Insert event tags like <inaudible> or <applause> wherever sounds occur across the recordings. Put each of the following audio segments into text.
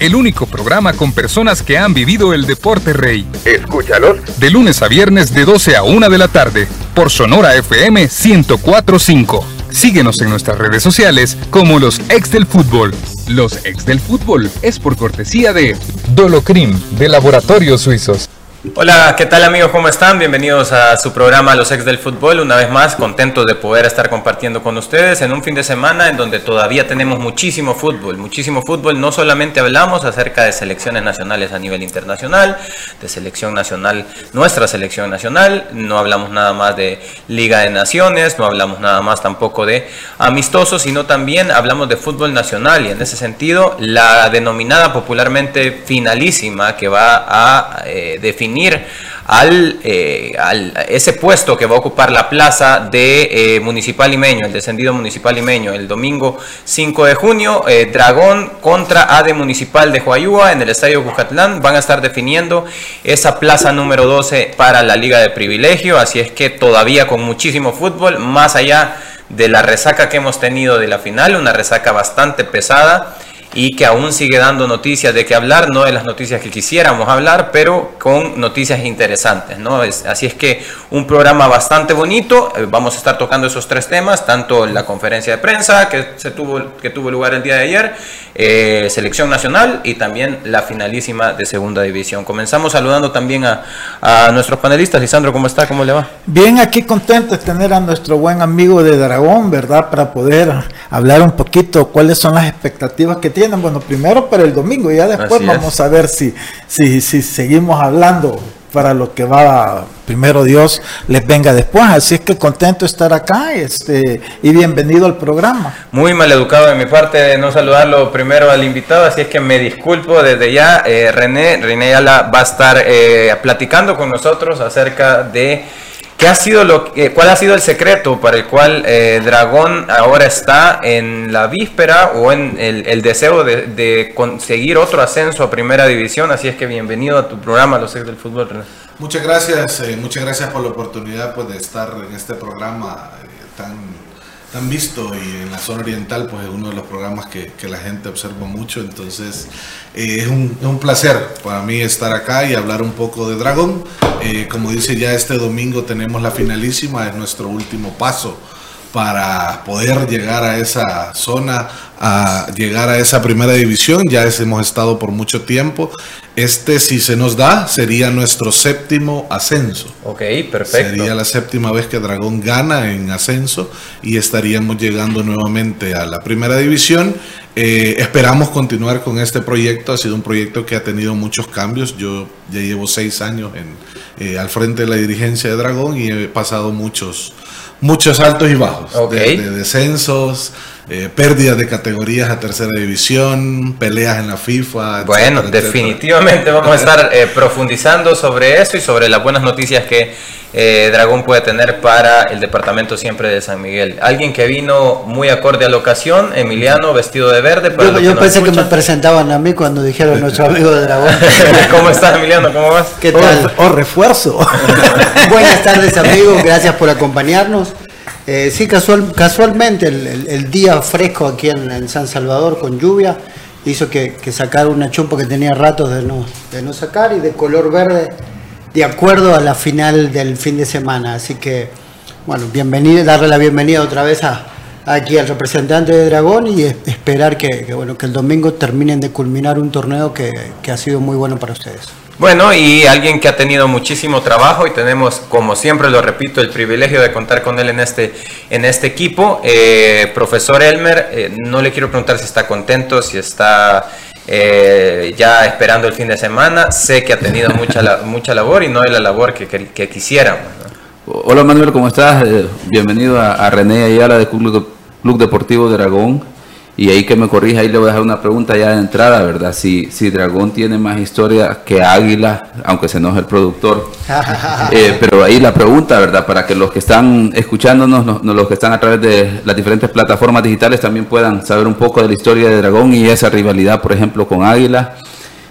el único programa con personas que han vivido el deporte rey. Escúchalos de lunes a viernes de 12 a 1 de la tarde por Sonora FM 1045. Síguenos en nuestras redes sociales como los ex del fútbol. Los ex del fútbol es por cortesía de Dolocrim de Laboratorios Suizos. Hola, ¿qué tal amigos? ¿Cómo están? Bienvenidos a su programa Los Ex del Fútbol. Una vez más, contentos de poder estar compartiendo con ustedes en un fin de semana en donde todavía tenemos muchísimo fútbol. Muchísimo fútbol. No solamente hablamos acerca de selecciones nacionales a nivel internacional, de selección nacional, nuestra selección nacional. No hablamos nada más de Liga de Naciones, no hablamos nada más tampoco de amistosos, sino también hablamos de fútbol nacional. Y en ese sentido, la denominada popularmente finalísima que va a eh, definir al, eh, al, ese puesto que va a ocupar la plaza de eh, Municipal Limeño, el descendido Municipal Limeño, el domingo 5 de junio, eh, Dragón contra ADE Municipal de Huayúa en el Estadio Cucatlán, van a estar definiendo esa plaza número 12 para la Liga de Privilegio, así es que todavía con muchísimo fútbol, más allá de la resaca que hemos tenido de la final, una resaca bastante pesada y que aún sigue dando noticias de qué hablar, no de las noticias que quisiéramos hablar, pero con noticias interesantes, ¿no? Así es que un programa bastante bonito, eh, vamos a estar tocando esos tres temas, tanto la conferencia de prensa que, se tuvo, que tuvo lugar el día de ayer, eh, selección nacional y también la finalísima de segunda división. Comenzamos saludando también a, a nuestros panelistas. Lisandro, ¿cómo está? ¿Cómo le va? Bien, aquí contento de tener a nuestro buen amigo de Dragón, ¿verdad? Para poder hablar un poquito cuáles son las expectativas que tiene tienen, bueno, primero para el domingo y ya después vamos a ver si, si, si seguimos hablando para lo que va primero Dios les venga después. Así es que contento de estar acá este, y bienvenido al programa. Muy mal educado de mi parte de no saludarlo primero al invitado, así es que me disculpo desde ya. Eh, René, René Yala va a estar eh, platicando con nosotros acerca de ¿Qué ha sido lo, ¿Cuál ha sido el secreto para el cual eh, Dragón ahora está en la víspera o en el, deseo de, conseguir otro ascenso a Primera División? Así es que bienvenido a tu programa, Los Ex del Fútbol, Muchas gracias, eh, muchas gracias por la oportunidad pues, de estar en este programa eh, tan, tan visto y en la zona oriental pues es uno de los programas que, que la gente observa mucho, entonces es, un, es, un, placer para mí estar acá y hablar un poco de Dragón. Eh, como dice ya este domingo tenemos la finalísima, es nuestro último paso para poder llegar a esa zona, a llegar a esa primera división. Ya hemos estado por mucho tiempo. Este, si se nos da, sería nuestro séptimo ascenso. Ok, perfecto. Sería la séptima vez que Dragón gana en ascenso y estaríamos llegando nuevamente a la primera división. Eh, esperamos continuar con este proyecto. Ha sido un proyecto que ha tenido muchos cambios. Yo ya llevo seis años en, eh, al frente de la dirigencia de Dragón y he pasado muchos muchos altos y bajos, de, descensos, eh, pérdidas de categorías a tercera división, peleas en la FIFA. Bueno, definitivamente vamos a <laughs> estar eh, profundizando sobre eso y sobre las buenas noticias que eh, Dragón puede tener para el departamento siempre de San Miguel. Alguien que vino muy acorde a la ocasión, Emiliano, vestido de verde. yo, pensé que me presentaban a mí cuando dijeron <laughs> nuestro amigo de Dragón. <laughs> ¿Cómo estás, Emiliano? ¿Cómo vas? ¿Qué tal? O, refuerzo. Buenas tardes, amigos. Gracias por acompañarnos. Eh, sí, casual, casualmente el, día fresco aquí en, San Salvador con lluvia hizo que, que sacara una chumpa que tenía ratos de no, de no sacar y de color verde de acuerdo a la final del fin de semana. Así que, bueno, bienvenido, darle la bienvenida otra vez a, aquí al representante de Dragón y esperar que, bueno, que el domingo terminen de culminar un torneo que, ha sido muy bueno para ustedes. Bueno, y alguien que ha tenido muchísimo trabajo y tenemos, como siempre lo repito, el privilegio de contar con él en este, en este equipo. Eh, profesor Elmer, eh, no le quiero preguntar si está contento, si está eh, ya esperando el fin de semana. Sé que ha tenido mucha, mucha labor y no es la labor que, que, quisiéramos. Hola Manuel, ¿cómo estás? Eh, bienvenido a, a, René Ayala de Club, Club Deportivo Dragón. Y ahí que me corrija, ahí le voy a dejar una pregunta ya de entrada, ¿verdad? Si, si Dragón tiene más historia que Águila, aunque se enoje el productor. <laughs> Eh, pero ahí la pregunta, ¿verdad? Para que los que están escuchándonos, los que están a través de las diferentes plataformas digitales también puedan saber un poco de la historia de Dragón y esa rivalidad, por ejemplo, con Águila.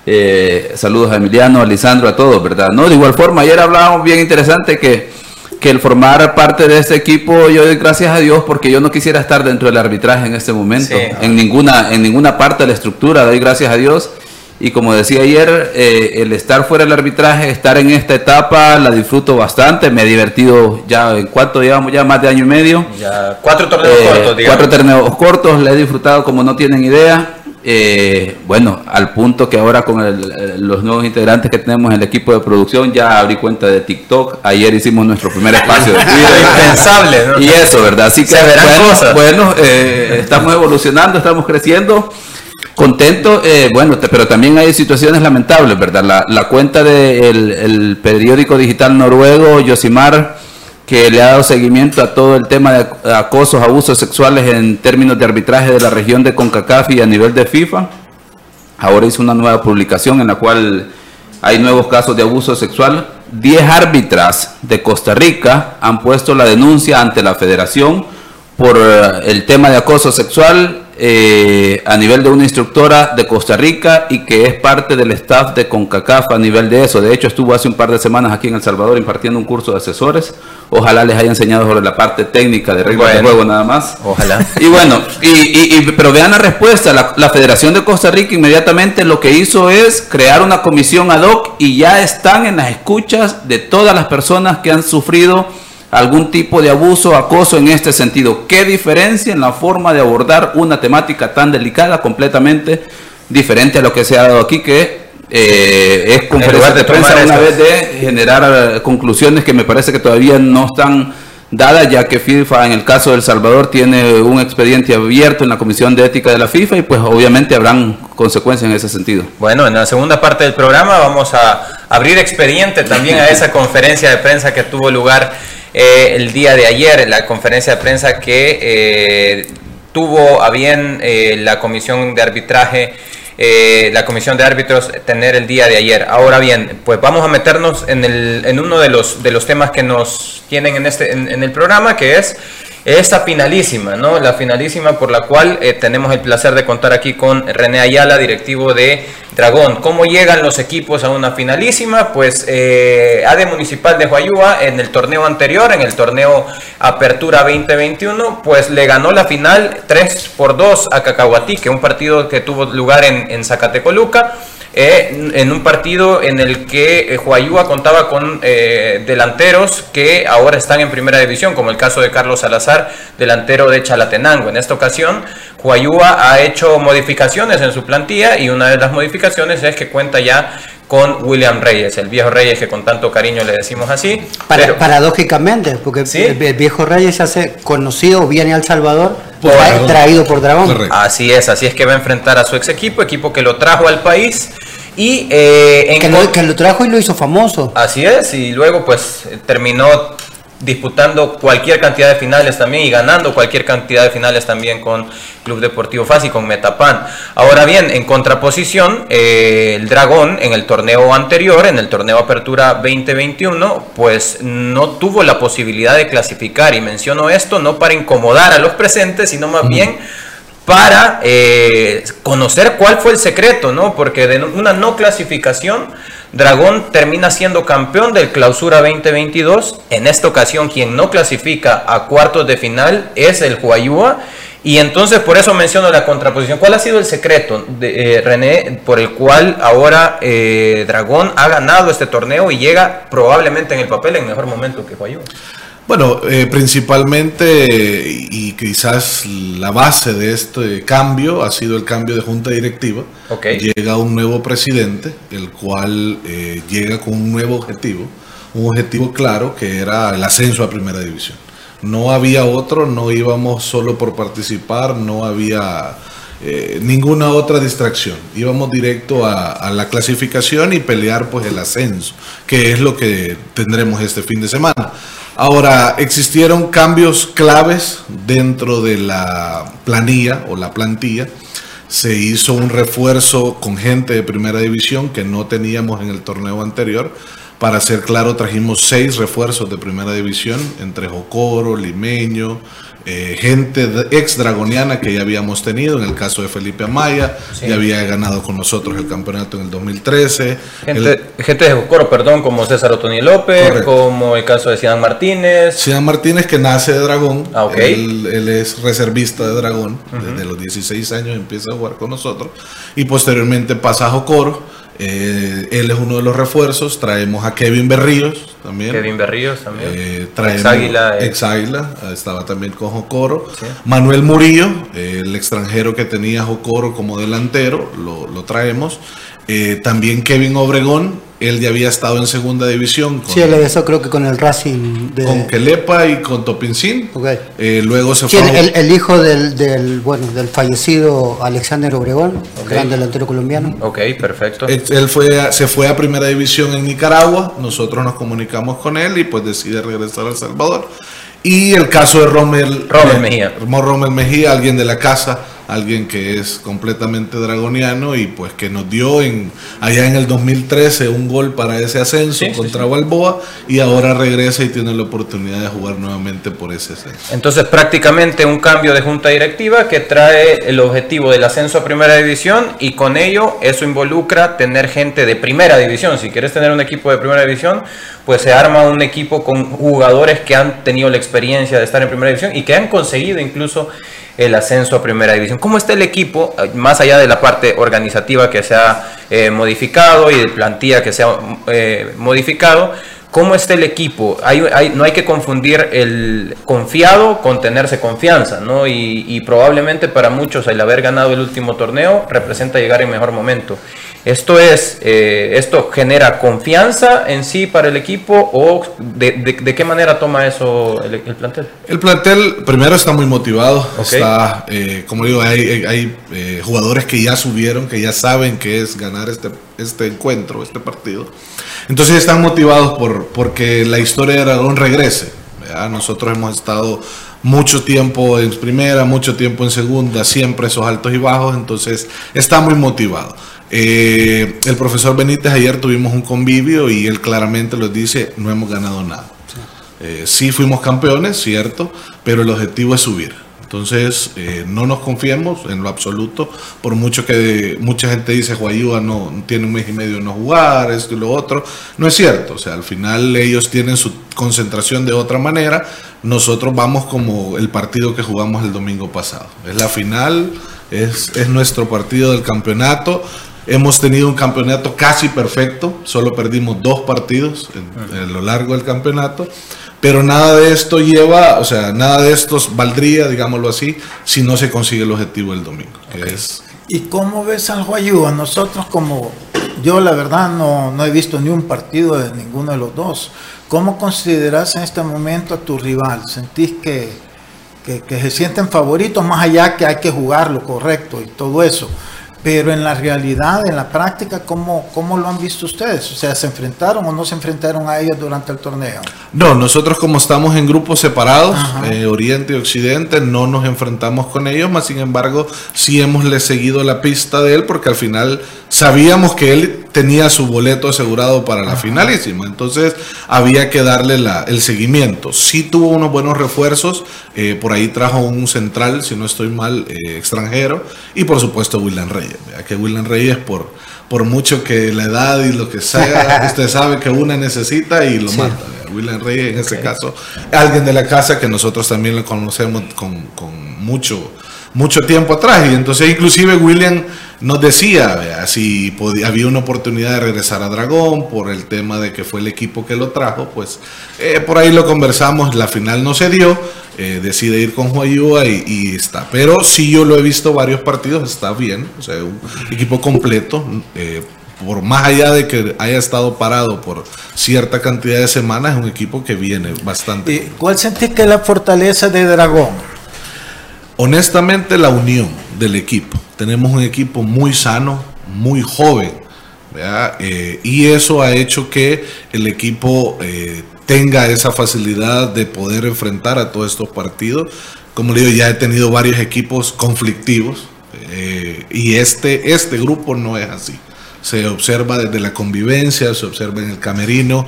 Eh, saludos a Emiliano, a Lisandro, a todos, ¿verdad? No, de igual forma, ayer hablábamos bien interesante que que el formar parte de este equipo, yo doy gracias a Dios porque yo no quisiera estar dentro del arbitraje en este momento, en, ninguna, en ninguna parte de la estructura, doy gracias a Dios. Y como decía ayer, eh, el estar fuera del arbitraje, estar en esta etapa, la disfruto bastante. Me he divertido ya, ¿en cuánto llevamos? Ya más de año y medio. Ya, cuatro torneos eh, cortos, digamos. Cuatro torneos cortos, la he disfrutado como no tienen idea. Eh, bueno, al punto que ahora con los nuevos integrantes que tenemos en el equipo de producción, ya abrí cuenta de TikTok. Ayer hicimos nuestro primer espacio de <laughs> Impensable, ¿no? Y eso, ¿verdad? Así que, bueno, estamos evolucionando, estamos creciendo. Contento, eh, bueno, pero también hay situaciones lamentables, ¿verdad? La, cuenta del periódico digital noruego, Yosimar, que le ha dado seguimiento a todo el tema de acosos, abusos sexuales en términos de arbitraje de la región de CONCACAF y a nivel de FIFA. Ahora hizo una nueva publicación en la cual hay nuevos casos de abuso sexual. Diez árbitras de Costa Rica han puesto la denuncia ante la federación por eh, el tema de acoso sexual eh, a nivel de una instructora de Costa Rica y que es parte del staff de CONCACAF a nivel de eso. De hecho, estuvo hace un par de semanas aquí en El Salvador impartiendo un curso de asesores. Ojalá les haya enseñado sobre la parte técnica de reglas de juego nada más. Ojalá. Y bueno, y, pero vean la respuesta. La, la, Federación de Costa Rica inmediatamente lo que hizo es crear una comisión ad hoc y ya están en las escuchas de todas las personas que han sufrido algún tipo de abuso, acoso en este sentido. ¿Qué diferencia en la forma de abordar una temática tan delicada, completamente diferente a lo que se ha dado aquí, que eh, es conferencia de, prensa una vez de generar eh, conclusiones que me parece que todavía no están dadas, ya que FIFA en el caso de El Salvador tiene un expediente abierto en la Comisión de Ética de la FIFA y pues obviamente habrán consecuencias en ese sentido. Bueno, en la segunda parte del programa vamos a abrir expediente también a esa conferencia de prensa que tuvo lugar eh, el día de ayer, la conferencia de prensa que eh, tuvo a bien eh, la comisión de arbitraje, la comisión de árbitros tener el día de ayer. Ahora bien, pues vamos a meternos en, el, en uno de los, de los temas que nos tienen en, este, en el programa, que es esta finalísima, ¿no? La finalísima por la cual eh, tenemos el placer de contar aquí con René Ayala, directivo de Dragón. ¿Cómo llegan los equipos a una finalísima? Pues eh, AD Municipal de Huayúa en el torneo anterior, en el torneo Apertura 2021, pues le ganó la final 3 por 2 a Cacahuatí, que un partido que tuvo lugar en Zacatecoluca. Eh, en un partido en el que eh, Huayúa contaba con eh, delanteros que ahora están en primera división, como el caso de Carlos Salazar, delantero de Chalatenango. En esta ocasión, Huayúa ha hecho modificaciones en su plantilla y una de las modificaciones es que cuenta ya con William Reyes, el viejo Reyes que con tanto cariño le decimos así. paradójicamente, porque el viejo Reyes se hace conocido, viene al Salvador, traído por Dragón. Así es, así es que va a enfrentar a su ex equipo, equipo que lo trajo al país y, eh, que, lo, trajo y lo hizo famoso. Así es, y luego pues terminó disputando cualquier cantidad de finales también y ganando cualquier cantidad de finales también con Club Deportivo FAS y con Metapan. Ahora bien, en contraposición, eh, el Dragón en el torneo anterior, en el torneo Apertura 2021, pues no tuvo la posibilidad de clasificar y menciono esto no para incomodar a los presentes, sino más bien para eh, conocer cuál fue el secreto, ¿no? Porque de una no clasificación, Dragón termina siendo campeón del Clausura 2022. En esta ocasión, quien no clasifica a cuartos de final es el Huayúa. Y entonces por eso menciono la contraposición. ¿Cuál ha sido el secreto, de, eh, René, por el cual ahora eh, Dragón ha ganado este torneo y llega probablemente en el papel en mejor momento que Huayúa? Bueno, eh, principalmente y quizás la base de este cambio ha sido el cambio de junta directiva. Llega un nuevo presidente, el cual eh, llega con un nuevo objetivo, un objetivo claro que era el ascenso a primera división. No había otro, no íbamos solo por participar, no había eh, ninguna otra distracción. Íbamos directo a, a, la clasificación y pelear pues el ascenso, que es lo que tendremos este fin de semana. Ahora, existieron cambios claves dentro de la planilla o la plantilla. Se hizo un refuerzo con gente de primera división que no teníamos en el torneo anterior. Para ser claro, trajimos seis refuerzos de primera división entre Jocoro, Limeño, eh, gente ex dragoniana que ya habíamos tenido, en el caso de Felipe Amaya, ya había ganado con nosotros el campeonato en el 2013. Gente, gente de Jocoro, perdón, como César Otoni López, como el caso de Cian Martínez. Cian Martínez que nace de Dragón, ah, él, es reservista de Dragón, desde los 16 años empieza a jugar con nosotros. Y posteriormente pasa a Jocoro eh, él es uno de los refuerzos. Traemos a Kevin Berríos también. Kevin Berríos también. Eh, ex Águila. Eh. Ex Águila. Estaba también con Jocoro. Manuel Murillo, el extranjero que tenía Jocoro como delantero, lo, lo traemos. también Kevin Obregón, él ya había estado en segunda división. Con, sí, él empezó creo que con el Racing. De... Con Kelepa y con Topincín. Okay. Eh, luego se fue. El, el, hijo del, del, bueno, del fallecido Alexander Obregón, gran delantero colombiano. Ok, perfecto. Él, fue, se fue a primera división en Nicaragua. Nosotros nos comunicamos con él y pues decide regresar a El Salvador. Y el caso de Rommel, Rommel Mejía. Rommel Mejía, alguien de la casa alguien que es completamente dragoniano y pues que nos dio en allá en el 2013 un gol para ese ascenso contra Balboa y ahora regresa y tiene la oportunidad de jugar nuevamente por ese ascenso. Entonces prácticamente un cambio de junta directiva que trae el objetivo del ascenso a primera división y con ello eso involucra tener gente de primera división. Si quieres tener un equipo de primera división, pues se arma un equipo con jugadores que han tenido la experiencia de estar en primera división y que han conseguido incluso el ascenso a primera división. ¿Cómo está el equipo, eh, más allá de la parte organizativa que se ha eh, modificado y de plantilla que se ha eh, modificado? ¿Cómo está el equipo? no hay que confundir el confiado con tenerse confianza, ¿no? Y, probablemente para muchos el haber ganado el último torneo representa llegar en mejor momento. Esto es, eh, esto genera confianza en sí para el equipo o de, qué manera toma eso el, plantel? El plantel primero está muy motivado, está, eh, como digo, hay, hay eh, jugadores que ya subieron, que ya saben que es ganar este, este encuentro, este partido. Entonces están motivados por, porque la historia de Aragón regrese. Nosotros hemos estado mucho tiempo en primera, mucho tiempo en segunda, siempre esos altos y bajos, entonces está muy motivado. Eh, el profesor Benítez ayer tuvimos un convivio y él claramente nos dice, no hemos ganado nada. Eh, sí fuimos campeones, cierto, pero el objetivo es subir. Entonces, eh, no nos confiemos en lo absoluto, por mucho que mucha gente dice, Guayúa no tiene un mes y medio de no jugar, esto y lo otro. No es cierto, o sea, al final ellos tienen su concentración de otra manera. Nosotros vamos como el partido que jugamos el domingo pasado. Es la final, es, es nuestro partido del campeonato. Hemos tenido un campeonato casi perfecto, solo perdimos dos partidos a lo largo del campeonato, pero nada de esto lleva, o sea, nada de esto valdría, digámoslo así, si no se consigue el objetivo del domingo. es... ¿Y cómo ves al A Nosotros como, yo la verdad no, no he visto ni un partido de ninguno de los dos. ¿Cómo consideras en este momento a tu rival? ¿Sentís que, que, que se sienten favoritos más allá que hay que jugarlo correcto y todo eso? Pero en la realidad, en la práctica, ¿cómo, ¿cómo lo han visto ustedes? O sea, ¿se enfrentaron o no se enfrentaron a ellos durante el torneo? No, nosotros como estamos en grupos separados, eh, Oriente y Occidente, no nos enfrentamos con ellos, más sin embargo, sí hemos le seguido la pista de él porque al final sabíamos que él tenía su boleto asegurado para la finalísima, entonces había que darle la, el seguimiento. Sí tuvo unos buenos refuerzos, eh, por ahí trajo un central, si no estoy mal, eh, extranjero, y por supuesto William Reyes, que William Reyes por, por mucho que la edad y lo que sea, <laughs> usted sabe que una necesita y lo mata. William Reyes en este caso, alguien de la casa que nosotros también lo conocemos con, con mucho mucho tiempo atrás. Y entonces inclusive William nos decía si podía, había una oportunidad de regresar a Dragón por el tema de que fue el equipo que lo trajo, pues eh, por ahí lo conversamos, la final no se dio, eh, decide ir con Huayúa y, está. Pero si yo lo he visto varios partidos, está bien, o sea, un equipo completo. Eh, por más allá de que haya estado parado por cierta cantidad de semanas, es un equipo que viene bastante. ¿Cuál sentís que es la fortaleza de Dragón? Honestamente la unión del equipo. Tenemos un equipo muy sano, muy joven, eh, y eso ha hecho que el equipo eh, tenga esa facilidad de poder enfrentar a todos estos partidos. Como le digo, ya he tenido varios equipos conflictivos eh, y este, este grupo no es así. se observa desde la convivencia, se observa en el camerino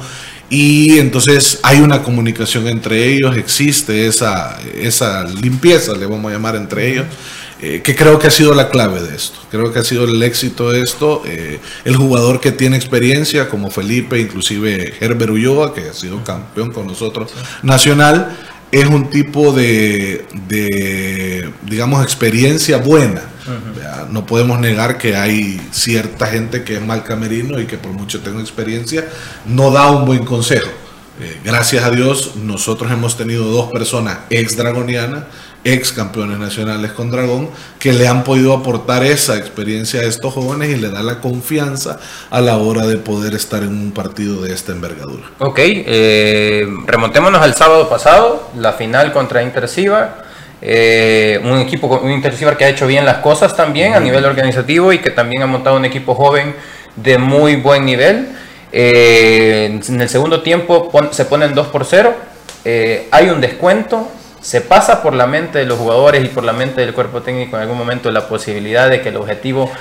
y entonces hay una comunicación entre ellos, existe esa, esa limpieza, le vamos a llamar entre ellos, eh, que creo que ha sido la clave de esto, creo que ha sido el éxito de esto, eh, el jugador que tiene experiencia como Felipe, inclusive Herbert Ulloa, que ha sido campeón con nosotros nacional, es un tipo de, digamos, experiencia buena. No podemos negar que hay cierta gente que es mal camerino y que por mucho tengo experiencia, no da un buen consejo. Eh, gracias a Dios, nosotros hemos tenido dos personas ex dragonianas ex campeones nacionales con Dragón, que le han podido aportar esa experiencia a estos jóvenes y le da la confianza a la hora de poder estar en un partido de esta envergadura. Ok, eh, remontémonos al sábado pasado, la final contra Interciba. Eh, un equipo, un Intercibar que ha hecho bien las cosas también a nivel organizativo y que también ha montado un equipo joven de muy buen nivel. Eh, en el segundo tiempo se ponen 2 por 0. hay un descuento, se pasa por la mente de los jugadores y por la mente del cuerpo técnico en algún momento la posibilidad de que el objetivo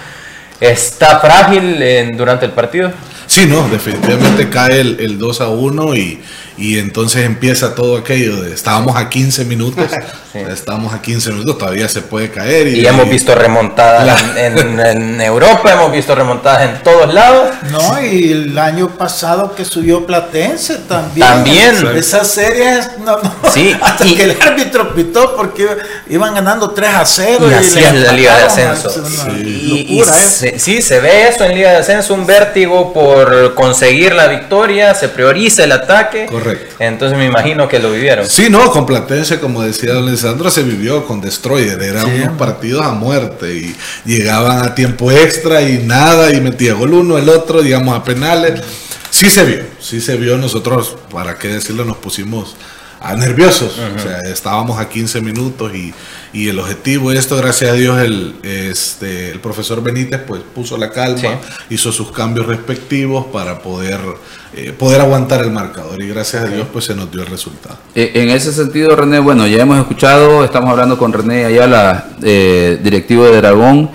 está frágil durante el partido? Sí, no, definitivamente cae el, el 2 a 1 y, y entonces empieza todo aquello de estábamos a 15 minutos, <laughs> estábamos a 15 minutos, todavía se puede caer. Y, hemos visto remontadas en, Europa, hemos visto remontadas en todos lados. No, y el año pasado que subió Platense también. También. Esas series, no, no, sí, <laughs> hasta que el árbitro pitó porque iban ganando 3 a 0. Y, así es la Liga de Ascenso. Sí. Se, sí, se ve eso en Liga de Ascenso, un vértigo por conseguir la victoria, se prioriza el ataque. Correcto entonces me imagino que lo vivieron. Sí, no, con Platense, como decía don Alessandro, se vivió con Destroyer. Eran unos partidos a muerte y llegaban a tiempo extra y nada, y metía gol uno, el otro, digamos, a penales. Sí se vio, sí se vio. Nosotros, para qué decirlo, nos pusimos a nerviosos. O sea, estábamos a 15 minutos y, y, el objetivo, esto gracias a Dios, el, este, el profesor Benítez pues puso la calma, hizo sus cambios respectivos para poder, eh, poder aguantar el marcador y gracias a Dios pues se nos dio el resultado. Eh, en ese sentido, René, bueno, ya hemos escuchado, estamos hablando con René Ayala, eh, directivo de Dragón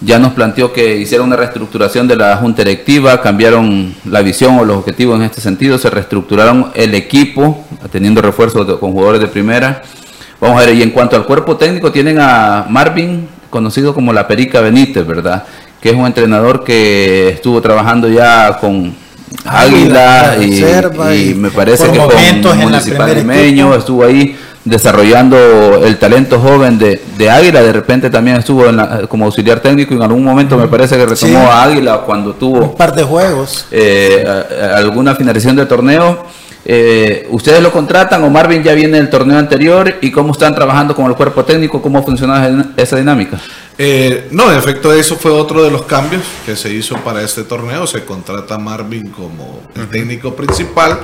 ya nos planteó que hicieron una reestructuración de la junta directiva, cambiaron la visión o los objetivos en este sentido, se reestructuraron el equipo, teniendo refuerzos con jugadores de primera. Vamos a ver, y en cuanto al cuerpo técnico, tienen a Marvin, conocido como la Perica Benítez, ¿verdad? Que es un entrenador que estuvo trabajando ya con Águila, y, me parece que con Municipal Limeño, estuvo ahí desarrollando el talento joven de, de Águila, de repente también estuvo como auxiliar técnico y en algún momento me parece que retomó a Águila cuando tuvo un par de juegos, eh, alguna finalización del torneo. Eh, ¿Ustedes lo contratan o Marvin ya viene del torneo anterior y cómo están trabajando con el cuerpo técnico? ¿Cómo funciona esa dinámica? Eh, no, en efecto, eso fue otro de los cambios que se hizo para este torneo. Se contrata a Marvin como el técnico principal,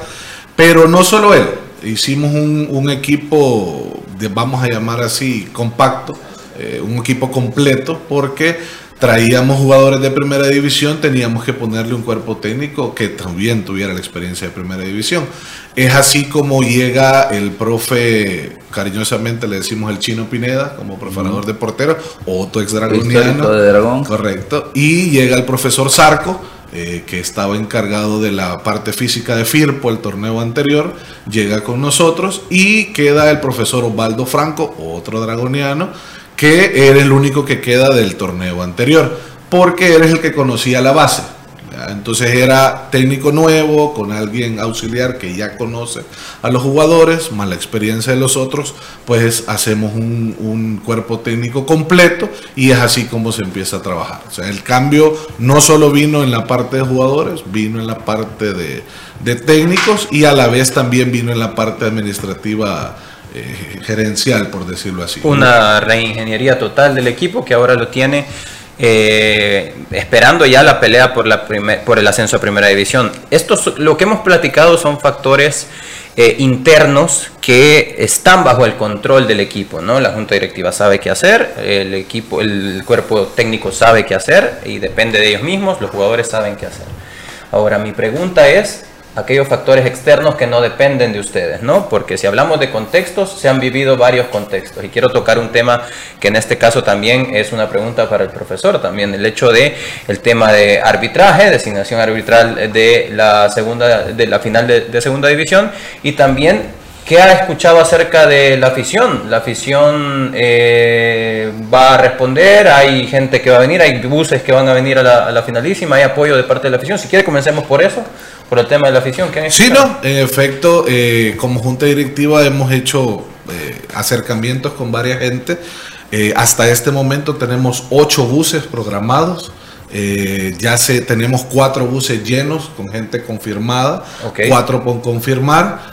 pero no solo él hicimos un, equipo, de, vamos a llamar así, compacto, eh, un equipo completo, porque traíamos jugadores de primera división, teníamos que ponerle un cuerpo técnico que también tuviera la experiencia de primera división. Es así como llega el profe, cariñosamente le decimos el chino Pineda, como preparador de portero, otro ex dragoniano. De dragón. Correcto. Y llega el profesor Zarco eh, que estaba encargado de la parte física de Firpo el torneo anterior, llega con nosotros y queda el profesor Osvaldo Franco, otro dragoniano, que era el único que queda del torneo anterior, porque eres el que conocía la base. Entonces era técnico nuevo, con alguien auxiliar que ya conoce a los jugadores, más la experiencia de los otros, pues hacemos un, cuerpo técnico completo y es así como se empieza a trabajar. O sea, el cambio no solo vino en la parte de jugadores, vino en la parte de, técnicos y a la vez también vino en la parte administrativa. Eh, gerencial, por decirlo así. Una reingeniería total del equipo que ahora lo tiene eh, esperando ya la pelea por, la por el ascenso a primera división. Esto, lo que hemos platicado son factores eh, internos que están bajo el control del equipo, ¿no? La junta directiva sabe qué hacer, el equipo, el cuerpo técnico sabe qué hacer y depende de ellos mismos, los jugadores saben qué hacer. Ahora mi pregunta es, aquellos factores externos que no dependen de ustedes, ¿no? Porque si hablamos de contextos, se han vivido varios contextos. Y quiero tocar un tema que en este caso también es una pregunta para el profesor, también el hecho de el tema de arbitraje, designación arbitral de la segunda, de la final de, segunda división, y también ¿Qué ha escuchado acerca de la afición? La afición eh, va a responder, hay gente que va a venir, hay buses que van a venir a la, a la, finalísima, hay apoyo de parte de la afición. Si quiere, comencemos por eso por el tema de la afición. ¿Qué sí, no, en efecto, eh, como junta directiva hemos hecho eh, acercamientos con varias gente. Hasta este momento tenemos ocho buses programados. ya se, tenemos cuatro buses llenos con gente confirmada, cuatro por confirmar.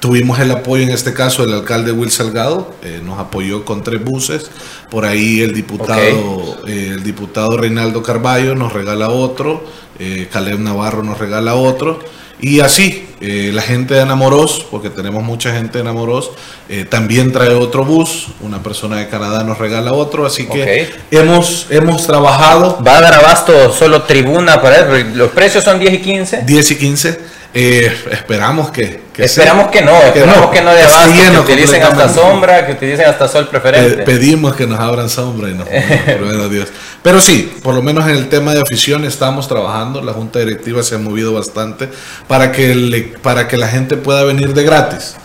Tuvimos el apoyo en este caso del alcalde Will Salgado, nos apoyó con tres buses. Por ahí el diputado, el diputado Reinaldo Carballo nos regala otro eh, Caleb Navarro nos regala otro. Y así, eh, la gente de Enamoros, porque tenemos mucha gente de Enamoros, eh, también trae otro bus, una persona de Canadá nos regala otro, así que hemos, hemos trabajado. ¿Va a dar abasto solo tribuna para él? ¿Los precios son 10 y 15? 10 y 15. Eh, esperamos que, esperamos que no, esperamos que no, de abasto, que utilicen hasta sombra, que utilicen hasta sol preferente. pedimos que nos abran sombra y nos por <laughs> Dios. Pero sí, por lo menos en el tema de afición estamos trabajando, la junta directiva se ha movido bastante para que le, para que la gente pueda venir de gratis.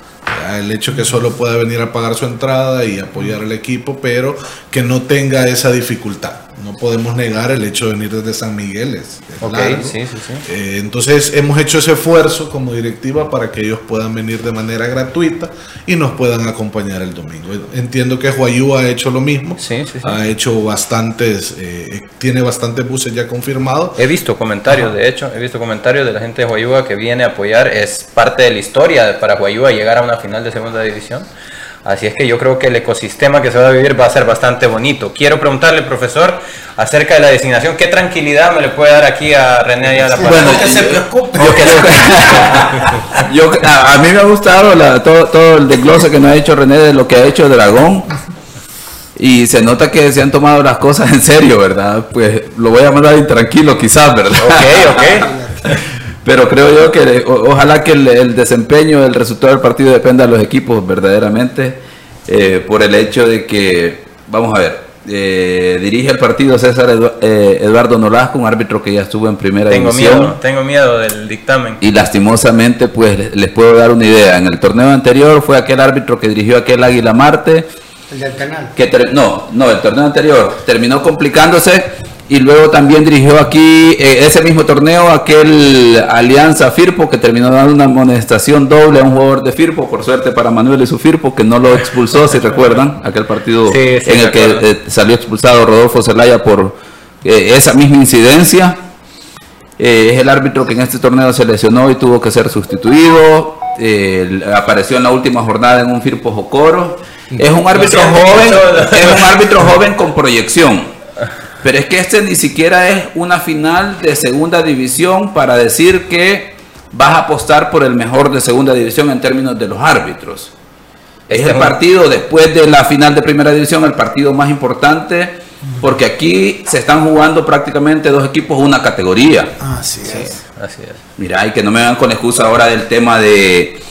El hecho que solo pueda venir a pagar su entrada y apoyar al equipo, pero que no tenga esa dificultad no podemos negar el hecho de venir desde San Miguel. Es, eh, entonces hemos hecho ese esfuerzo como directiva para que ellos puedan venir de manera gratuita y nos puedan acompañar el domingo. Entiendo que Huayú ha hecho lo mismo. Ha hecho bastantes, eh, tiene bastantes buses ya confirmados. He visto comentarios, de hecho, he visto comentarios de la gente de Huayúa que viene a apoyar. Es parte de la historia para Huayúa llegar a una final de segunda división. Así es que yo creo que el ecosistema que se va a vivir va a ser bastante bonito. Quiero preguntarle, profesor, acerca de la designación, ¿qué tranquilidad me le puede dar aquí a René Ayala? Bueno, <laughs> que se preocupe. <laughs> Yo, a, mí me ha gustado todo, todo el desglose que nos ha hecho René de lo que ha hecho Dragón. Y se nota que se han tomado las cosas en serio, ¿verdad? Pues lo voy a mandar intranquilo quizás, ¿verdad? Ok, ok. <laughs> Pero creo yo que ojalá que el, desempeño, el resultado del partido dependa de los equipos verdaderamente, eh, por el hecho de que, vamos a ver, eh, dirige el partido César eh, Eduardo Nolasco, un árbitro que ya estuvo en primera tengo división. Miedo, tengo miedo del dictamen. Y lastimosamente, pues les puedo dar una idea. En el torneo anterior fue aquel árbitro que dirigió aquel Águila Marte. El del canal. Que no, no, el torneo anterior terminó complicándose y luego también dirigió aquí eh, ese mismo torneo aquel Alianza Firpo que terminó dando una amonestación doble a un jugador de Firpo, por suerte para Manuel y su Firpo, que no lo expulsó, si recuerdan, aquel partido en el que eh, salió expulsado Rodolfo Zelaya por eh, esa misma incidencia. es el árbitro que en este torneo se lesionó y tuvo que ser sustituido. apareció en la última jornada en un Firpo Jocoro. Es un árbitro joven, es un árbitro joven con proyección pero es que este ni siquiera es una final de segunda división para decir que vas a apostar por el mejor de segunda división en términos de los árbitros. Es el partido después de la final de primera división, el partido más importante, porque aquí se están jugando prácticamente dos equipos una categoría. Así es. Así es. Mira, y que no me van con excusa ahora del tema de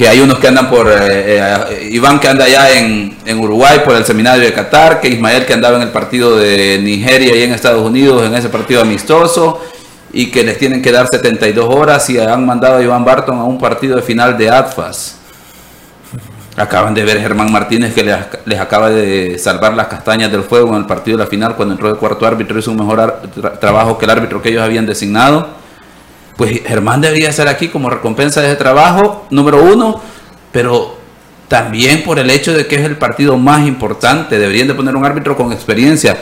que hay unos que andan por, eh, eh, Iván que anda allá en, Uruguay por el seminario de Qatar, que Ismael que andaba en el partido de Nigeria y en Estados Unidos en ese partido amistoso, y que les tienen que dar 72 horas y han mandado a Iván Barton a un partido de final de ATFAS. Acaban de ver Germán Martínez que les, acaba de salvar las castañas del fuego en el partido de la final cuando entró el cuarto árbitro, hizo un mejor trabajo que el árbitro que ellos habían designado pues Germán debería estar aquí como recompensa de ese trabajo, número uno, pero también por el hecho de que es el partido más importante, deberían de poner un árbitro con experiencia.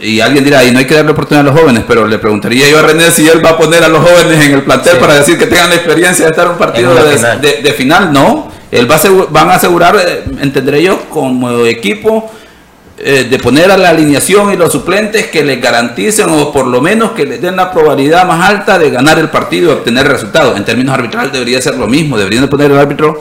y alguien dirá, y no hay que darle oportunidad a los jóvenes, pero le preguntaría yo a René si él va a poner a los jóvenes en el plantel para decir que tengan la experiencia de estar en un partido de final. no. Él va a van a asegurar, eh, entenderé yo, como equipo, eh, de poner a la alineación y los suplentes que les garanticen o por lo menos que les den la probabilidad más alta de ganar el partido y obtener resultados. En términos arbitrales debería ser lo mismo, deberían de poner el árbitro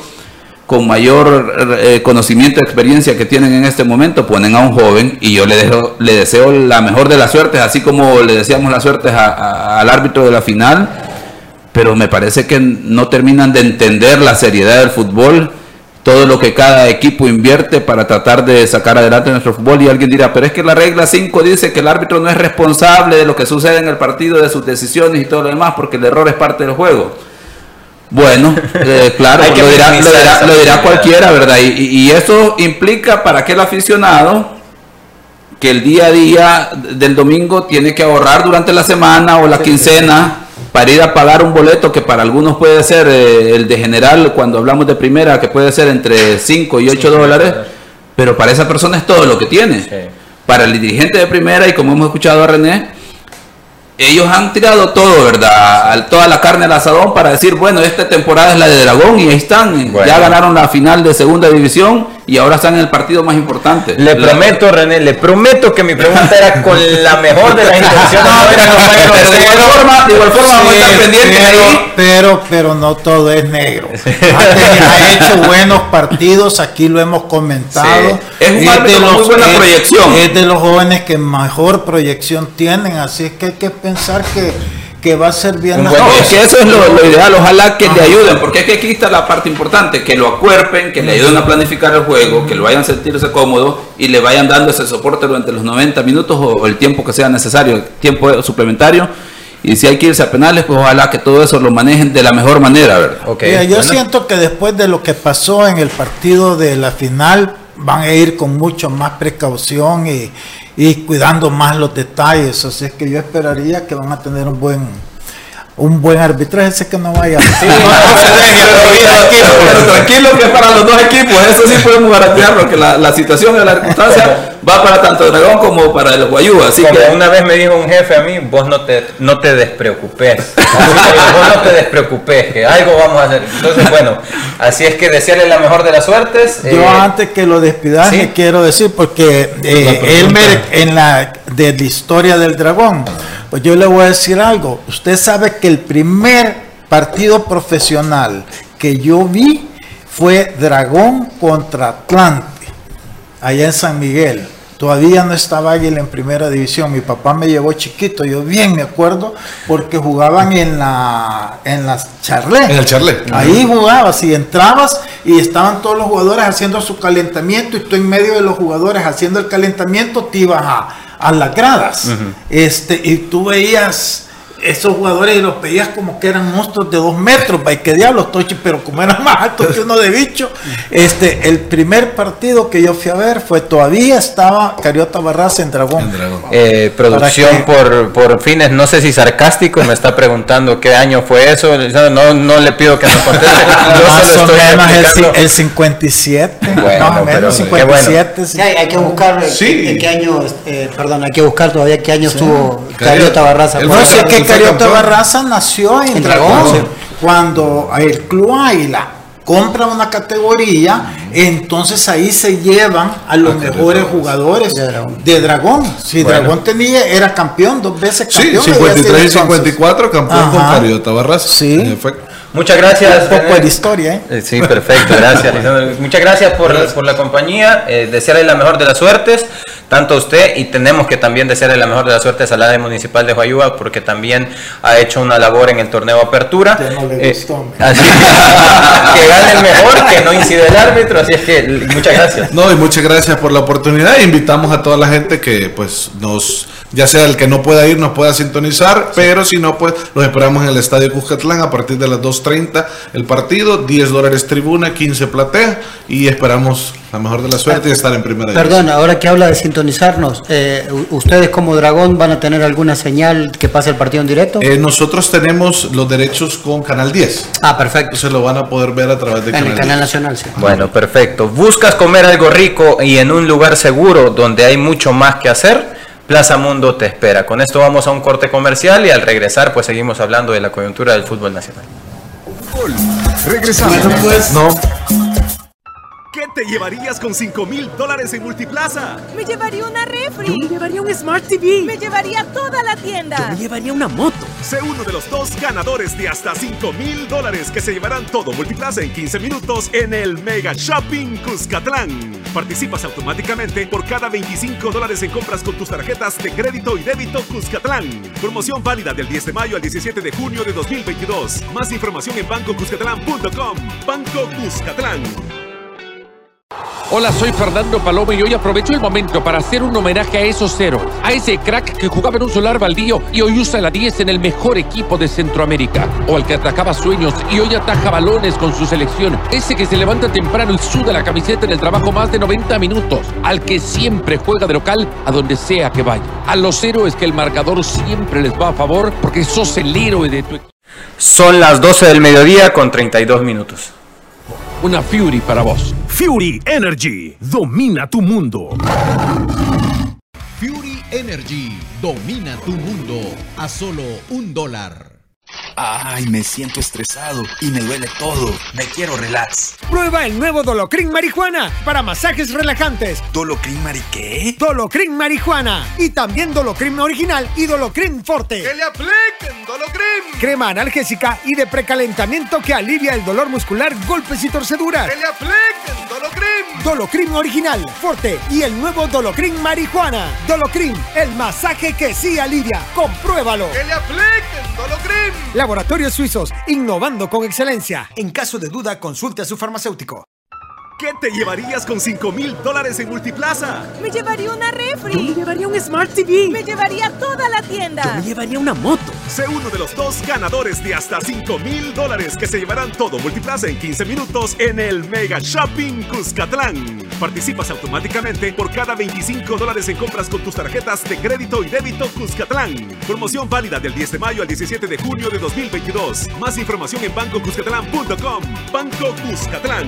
con mayor eh, conocimiento y experiencia que tienen en este momento, ponen a un joven y yo le, dejo, le deseo la mejor de las suertes, así como le deseamos la suerte al árbitro de la final, pero me parece que no terminan de entender la seriedad del fútbol, todo lo que cada equipo invierte para tratar de sacar adelante nuestro fútbol y alguien dirá, pero es que la regla 5 dice que el árbitro no es responsable de lo que sucede en el partido, de sus decisiones y todo lo demás, porque el error es parte del juego. Bueno, <laughs> eh, claro, lo dirá, cualquiera, ¿verdad? Y, eso implica para aquel aficionado que el día a día del domingo tiene que ahorrar durante la semana o la quincena para ir a pagar un boleto que para algunos puede ser eh, el de general, cuando hablamos de primera, que puede ser entre 5 y 8 dólares, pero para esa persona es todo lo que tiene. Para el dirigente de primera, y como hemos escuchado a René, ellos han tirado todo, ¿verdad? Toda la carne al asadón para decir, bueno, esta temporada es la de Dragón y ahí están. Ya ganaron la final de segunda división y ahora están en el partido más importante. Le prometo, René, le prometo que mi pregunta era con la mejor de las <laughs> intenciones. pero de igual forma, de igual forma vamos a estar pendientes ahí. Pero, pero no todo es negro. <laughs> Ha, hecho buenos partidos, aquí lo hemos comentado. Es, un es de los, muy buena proyección. Es de los jóvenes que mejor proyección tienen, así es que hay que pensar que que va a ser bien no, es que eso es lo, ideal, ojalá que le ayuden, porque es que aquí está la parte importante, que lo acuerpen, que le ayuden a planificar el juego, que lo vayan a sentirse cómodo y le vayan dando ese soporte durante los 90 minutos o, el tiempo que sea necesario, tiempo suplementario. Y si hay que irse a penales, pues ojalá que todo eso lo manejen de la mejor manera, ¿verdad? Okay. yo siento que después de lo que pasó en el partido de la final, van a ir con mucho más precaución y, y cuidando más los detalles. Así es que yo esperaría que van a tener un buen un buen arbitraje, ese que no vaya. Sí, tranquilo, que para los dos equipos, eso sí podemos garantizarlo, que la, la situación de la circunstancia va para tanto Dragón como para el Guayú. Así como que una vez me dijo un jefe a mí, vos no te, no te despreocupes. vos no te despreocupes, que algo vamos a hacer. Entonces, bueno, así es que desearle la mejor de las suertes. Yo eh, antes que lo despidas, quiero decir, porque eh, él me, en la de la historia del Dragón, pues yo le voy a decir algo. Usted sabe que el primer partido profesional que yo vi fue Dragón contra Atlante, allá en San Miguel. Todavía no estaba Águila en primera división. Mi papá me llevó chiquito, yo bien me acuerdo, porque jugaban en la en las charlé. En el charlé. Ahí jugabas y entrabas y estaban todos los jugadores haciendo su calentamiento y tú en medio de los jugadores haciendo el calentamiento te ibas a, a las gradas. este, y tú veías esos jugadores y los veías como que eran monstruos de dos metros, ¿para qué diablos, Tochi? Pero como eran más altos que uno de bicho. Este, el primer partido que yo fui a ver fue todavía estaba Cariota Barraza en Dragón. Eh, producción por, por fines, no sé si sarcástico, me está preguntando qué año fue eso. No, no le pido que me conteste. <laughs> más o menos el, 57. Bueno, más o menos 57. hay, que buscar en qué año, eh, perdón, hay que buscar todavía qué año estuvo Cariota Barraza. No sé qué Carioto Barraza nació en, Dragón. Cuando el Club Águila compra una categoría, entonces ahí se llevan a los mejores jugadores de Dragón. Si Dragón tenía, era campeón, dos veces campeón. Sí, 53 y 54, campeón con Cariota Barraza. Sí. Muchas gracias. Un poco de historia, ¿eh? ¿eh? Sí, perfecto, gracias. Muchas gracias por, por la compañía. Eh, desearle la mejor de las suertes tanto usted y tenemos que también desearle la mejor de la suerte a la Municipal de Guayúa porque también ha hecho una labor en el torneo Apertura. Eh, así <laughs> que gane el mejor, que no incide el árbitro, así es que muchas gracias. No, y muchas gracias por la oportunidad. Invitamos a toda la gente que pues nos ya sea el que no pueda ir nos pueda sintonizar, pero si no, pues los esperamos en el Estadio Cuscatlán a partir de las 2.30 el partido, 10 dólares tribuna, 15 platea y esperamos la mejor de la suerte y estar en primera Perdón, ahora que habla de sintonizarnos, eh, ¿ustedes como Dragón van a tener alguna señal que pase el partido en directo? Eh, nosotros tenemos los derechos con Canal 10. Ah, perfecto. Se lo van a poder ver a través de en el Canal Nacional, sí. Bueno, perfecto. ¿Buscas comer algo rico y en un lugar seguro donde hay mucho más que hacer? Plaza Mundo te espera. Con esto vamos a un corte comercial y al regresar pues seguimos hablando de la coyuntura del fútbol nacional. Regresamos. No. ¿Qué te llevarías con 5 mil dólares en Multiplaza? Me llevaría una refri. Yo me llevaría un Smart TV. Me llevaría toda la tienda. Yo me llevaría una moto. Sé uno de los dos ganadores de hasta 5 mil dólares que se llevarán todo Multiplaza en 15 minutos en el Mega Shopping Cuscatlán. Participas automáticamente por cada 25 dólares en compras con tus tarjetas de crédito y débito Cuscatlán. Promoción válida del 10 de mayo al 17 de junio de 2022. Más información en bancocuscatlán.com. Banco Cuscatlán. Hola, soy Fernando Paloma y hoy aprovecho el momento para hacer un homenaje a esos cero, a ese crack que jugaba en un solar baldío y hoy usa la 10 en el mejor equipo de Centroamérica, o al que atacaba sueños y hoy ataja balones con su selección, ese que se levanta temprano y suda la camiseta en el trabajo más de 90 minutos, al que siempre juega de local a donde sea que vaya. A los héroes que el marcador siempre les va a favor porque sos el héroe de tu equipo. Son las 12 del mediodía con 32 minutos. Una Fury para vos. Fury Energy domina tu mundo. Fury Energy domina tu mundo a solo un dólar. Ay, me siento estresado y me duele todo. Me quiero relax. Prueba el nuevo Dolocrin Marihuana para masajes relajantes. ¿Dolocrin Mari qué? Dolocrin Marihuana. Y también Dolocrin Original y Dolocrin Forte. ¡Que le apliquen Dolocrin! Crema analgésica y de precalentamiento que alivia el dolor muscular, golpes y torceduras. ¡Que le apliquen Dolocrin! Dolocrin Original, Forte y el nuevo Dolocrin Marihuana. Dolocrin, el masaje que sí alivia. Compruébalo. ¡Que le apliquen Dolocrin! Laboratorios Suizos, innovando con excelencia. En caso de duda, consulte a su farmacéutico. ¿Qué te llevarías con 5 mil dólares en Multiplaza? Me llevaría una refri. Yo me llevaría un Smart TV. Me llevaría toda la tienda. Yo me llevaría una moto. Sé uno de los dos ganadores de hasta 5 mil dólares que se llevarán todo Multiplaza en 15 minutos en el Mega Shopping Cuscatlán. Participas automáticamente por cada 25 dólares en compras con tus tarjetas de crédito y débito Cuscatlán. Promoción válida del 10 de mayo al 17 de junio de 2022. Más información en bancocuscatlán.com. Banco Cuscatlán.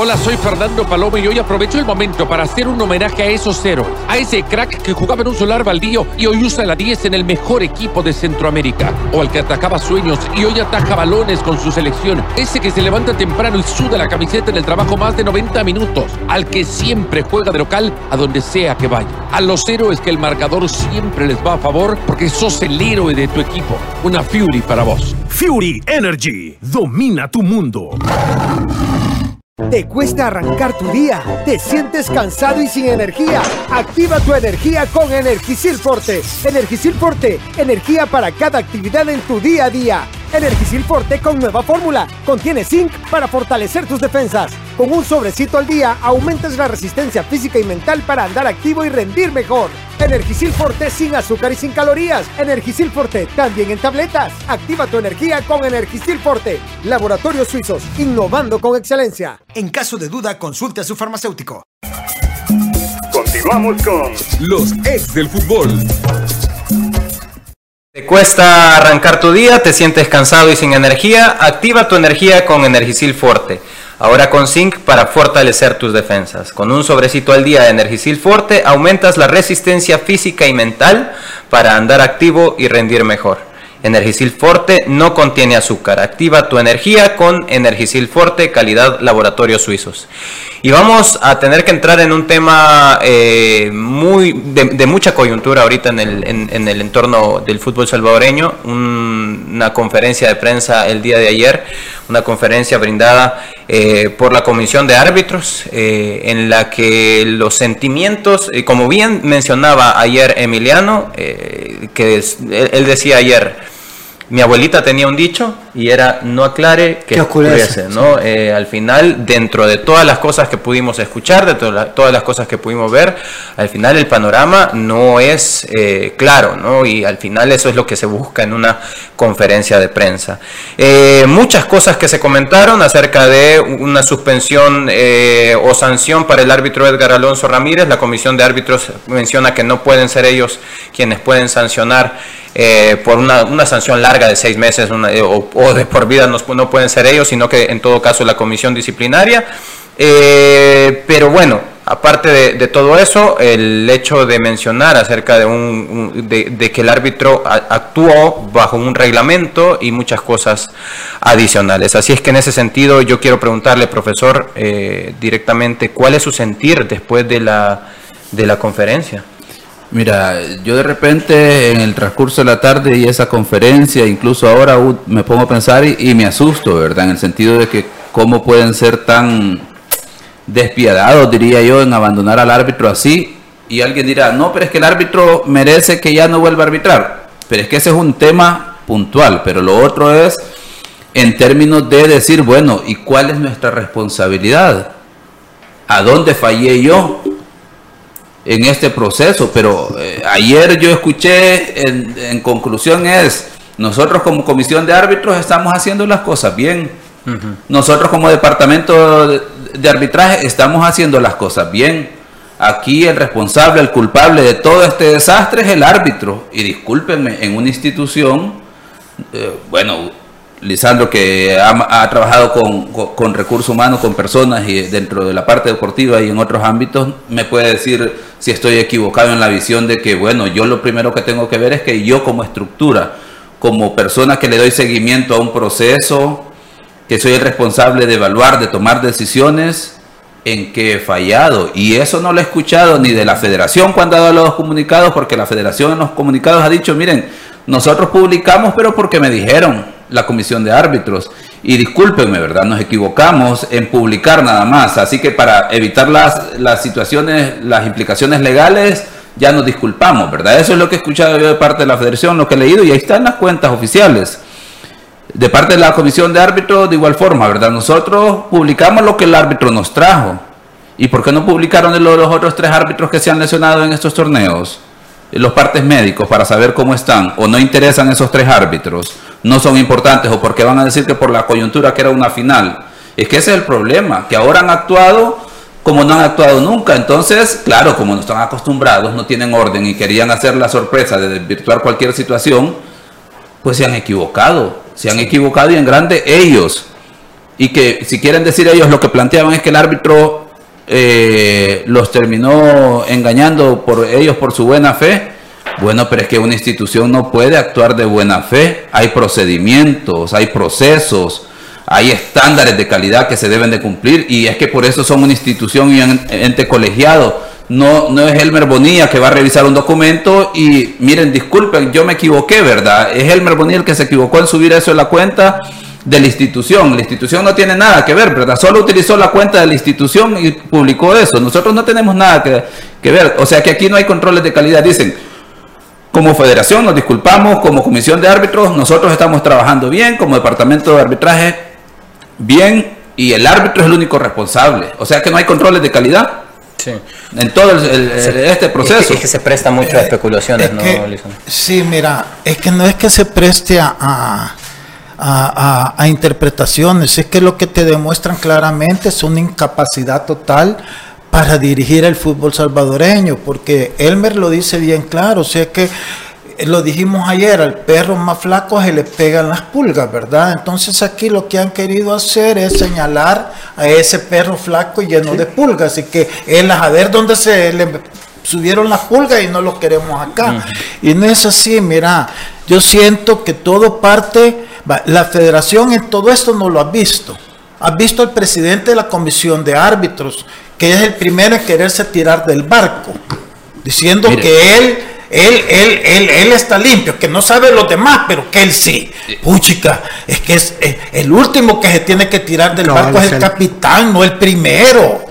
Hola, soy Fernando Paloma y hoy aprovecho el momento para hacer un homenaje a esos cero, a ese crack que jugaba en un solar baldío y hoy usa la 10 en el mejor equipo de Centroamérica, o al que atacaba sueños y hoy ataja balones con su selección, ese que se levanta temprano y suda la camiseta en el trabajo más de 90 minutos, al que siempre juega de local a donde sea que vaya. A los héroes que el marcador siempre les va a favor porque sos el héroe de tu equipo. Una Fury para vos. Fury Energy domina tu mundo. ¿Te cuesta arrancar tu día? ¿Te sientes cansado y sin energía? Activa tu energía con Energisil Forte. Energisil Forte, energía para cada actividad en tu día a día. Energisil Forte con nueva fórmula. Contiene zinc para fortalecer tus defensas. Con un sobrecito al día aumentas la resistencia física y mental para andar activo y rendir mejor. Energisil Forte sin azúcar y sin calorías. Energisil Forte también en tabletas. Activa tu energía con Energisil Forte. Laboratorios Suizos, innovando con excelencia. En caso de duda, consulte a su farmacéutico. Continuamos con los ex del fútbol. ¿Te cuesta arrancar tu día? ¿Te sientes cansado y sin energía? Activa tu energía con Energisil Forte. Ahora con zinc para fortalecer tus defensas. Con un sobrecito al día de Energisil Forte aumentas la resistencia física y mental para andar activo y rendir mejor. Energisil Forte no contiene azúcar. Activa tu energía con Energisil Forte, calidad laboratorios suizos. Y vamos a tener que entrar en un tema eh, muy de, mucha coyuntura ahorita en el, en, el entorno del fútbol salvadoreño. una conferencia de prensa el día de ayer, una conferencia brindada eh, por la Comisión de Árbitros, eh, en la que los sentimientos, como bien mencionaba ayer Emiliano, que él decía ayer, mi abuelita tenía un dicho y era no aclare que, oscurece, ¿no? Eh, al final, dentro de todas las cosas que pudimos escuchar, de todas las cosas que pudimos ver, al final el panorama no es eh, claro, ¿no? Y al final eso es lo que se busca en una conferencia de prensa. Eh, muchas cosas que se comentaron acerca de una suspensión o sanción para el árbitro Edgar Alonso Ramírez. La comisión de árbitros menciona que no pueden ser ellos quienes pueden sancionar eh, por una, una, sanción larga de seis meses eh, o, de por vida no, pueden ser ellos, sino que en todo caso la comisión disciplinaria. Eh, pero bueno, aparte de, todo eso, el hecho de mencionar acerca de, un, de, que el árbitro actuó bajo un reglamento y muchas cosas adicionales. Así es que en ese sentido yo quiero preguntarle, profesor, eh, directamente, ¿cuál es su sentir después de la, de la conferencia? Mira, yo de repente en el transcurso de la tarde y esa conferencia, incluso ahora me pongo a pensar y, me asusto, ¿verdad? En el sentido de que cómo pueden ser tan despiadados, diría yo, en abandonar al árbitro así. Y alguien dirá, no, pero es que el árbitro merece que ya no vuelva a arbitrar. Pero es que ese es un tema puntual, pero lo otro es en términos de decir, bueno, ¿y cuál es nuestra responsabilidad? ¿A dónde fallé yo? En este proceso, pero eh, ayer yo escuché en, conclusión es, nosotros como comisión de árbitros estamos haciendo las cosas bien, nosotros como departamento de, arbitraje estamos haciendo las cosas bien, aquí el responsable, el culpable de todo este desastre es el árbitro, y discúlpenme, en una institución, eh, bueno, Lisandro, que ha, trabajado con, recursos humanos, con personas y dentro de la parte deportiva y en otros ámbitos, me puede decir si estoy equivocado en la visión de que, bueno, yo lo primero que tengo que ver es que yo como estructura, como persona que le doy seguimiento a un proceso, que soy el responsable de evaluar, de tomar decisiones, en que he fallado. Y eso no lo he escuchado ni de la federación cuando ha dado los comunicados, porque la federación en los comunicados ha dicho, miren, nosotros publicamos, pero porque me dijeron la comisión de árbitros. Y discúlpenme, ¿verdad? Nos equivocamos en publicar nada más. Así que para evitar las, las situaciones, las implicaciones legales, ya nos disculpamos, ¿verdad? Eso es lo que he escuchado yo de parte de la federación, lo que he leído, y ahí están las cuentas oficiales. De parte de la comisión de árbitros, de igual forma, ¿verdad? Nosotros publicamos lo que el árbitro nos trajo. ¿Y por qué no publicaron los otros tres árbitros que se han lesionado en estos torneos? Los partes médicos para saber cómo están. ¿O no interesan esos tres árbitros? no son importantes o porque van a decir que por la coyuntura que era una final. Es que ese es el problema, que ahora han actuado como no han actuado nunca. Entonces, claro, como no están acostumbrados, no tienen orden y querían hacer la sorpresa de desvirtuar cualquier situación, pues se han equivocado. Se han equivocado y en grande ellos. Y que si quieren decir ellos lo que planteaban es que el árbitro eh, los terminó engañando por ellos por su buena fe, bueno, pero es que una institución no puede actuar de buena fe. Hay procedimientos, hay procesos, hay estándares de calidad que se deben de cumplir y es que por eso son una institución y un ente colegiado. No, no es Elmer Bonilla que va a revisar un documento y miren, disculpen, yo me equivoqué, ¿verdad? Es Elmer Bonilla el que se equivocó en subir eso en la cuenta de la institución. La institución no tiene nada que ver, ¿verdad? Solo utilizó la cuenta de la institución y publicó eso. Nosotros no tenemos nada que, que ver. O sea que aquí no hay controles de calidad. Dicen, como federación nos disculpamos, como comisión de árbitros nosotros estamos trabajando bien, como departamento de arbitraje bien, y el árbitro es el único responsable. O sea que no hay controles de calidad. En todo este proceso. Es que, se presta mucho a especulaciones, ¿no, Sí, mira, es que no es que se preste a, a, a, interpretaciones, es que lo que te demuestran claramente es una incapacidad total para dirigir el fútbol salvadoreño, porque Elmer lo dice bien claro, o sea que eh, lo dijimos ayer, al perro más flaco se le pegan las pulgas, ¿verdad? Entonces aquí lo que han querido hacer es señalar a ese perro flaco lleno de pulgas y que él a ver dónde se le subieron las pulgas y no lo queremos acá. Y no es así, mira, yo siento que todo parte, la federación en todo esto no lo ha visto. Ha visto al presidente de la comisión de árbitros que es el primero en quererse tirar del barco, diciendo que él, él, él, él, él está limpio, que no sabe los demás, pero que él sí. Puchica, es que es, el último que se tiene que tirar del barco es el, capitán, no el primero.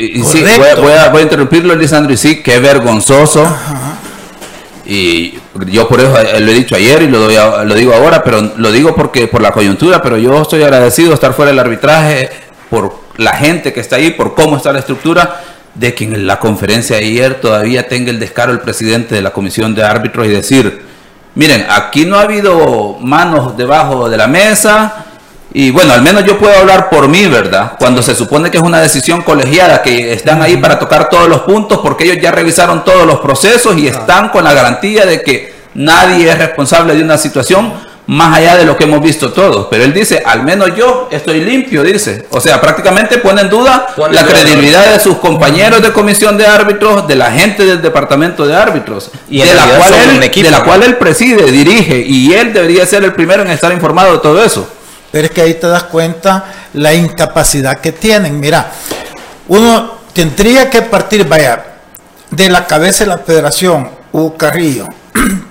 Y, sí, voy a, voy, a, interrumpirlo, Lisandro, y sí, qué vergonzoso. Y yo por eso lo he dicho ayer y lo, doy lo digo ahora, pero lo digo porque por la coyuntura, pero yo estoy agradecido de estar fuera del arbitraje por la gente que está ahí, por cómo está la estructura, de que en la conferencia de ayer todavía tenga el descaro el presidente de la comisión de árbitros y decir, miren, aquí no ha habido manos debajo de la mesa y bueno, al menos yo puedo hablar por mí, ¿verdad? Cuando se supone que es una decisión colegiada, que están ahí para tocar todos los puntos porque ellos ya revisaron todos los procesos y están con la garantía de que nadie es responsable de una situación más allá de lo que hemos visto todos. Pero él dice, al menos yo estoy limpio, dice. O sea, prácticamente pone en duda Pone la credibilidad de sus compañeros de comisión de árbitros, de la gente del departamento de árbitros, Y de, la cual él, equipo, de la ¿no? cual él preside, dirige, y él debería ser el primero en estar informado de todo eso. Pero es que ahí te das cuenta la incapacidad que tienen. Mira, uno tendría que partir, vaya, de la cabeza de la federación, Hugo Carrillo. <clears throat>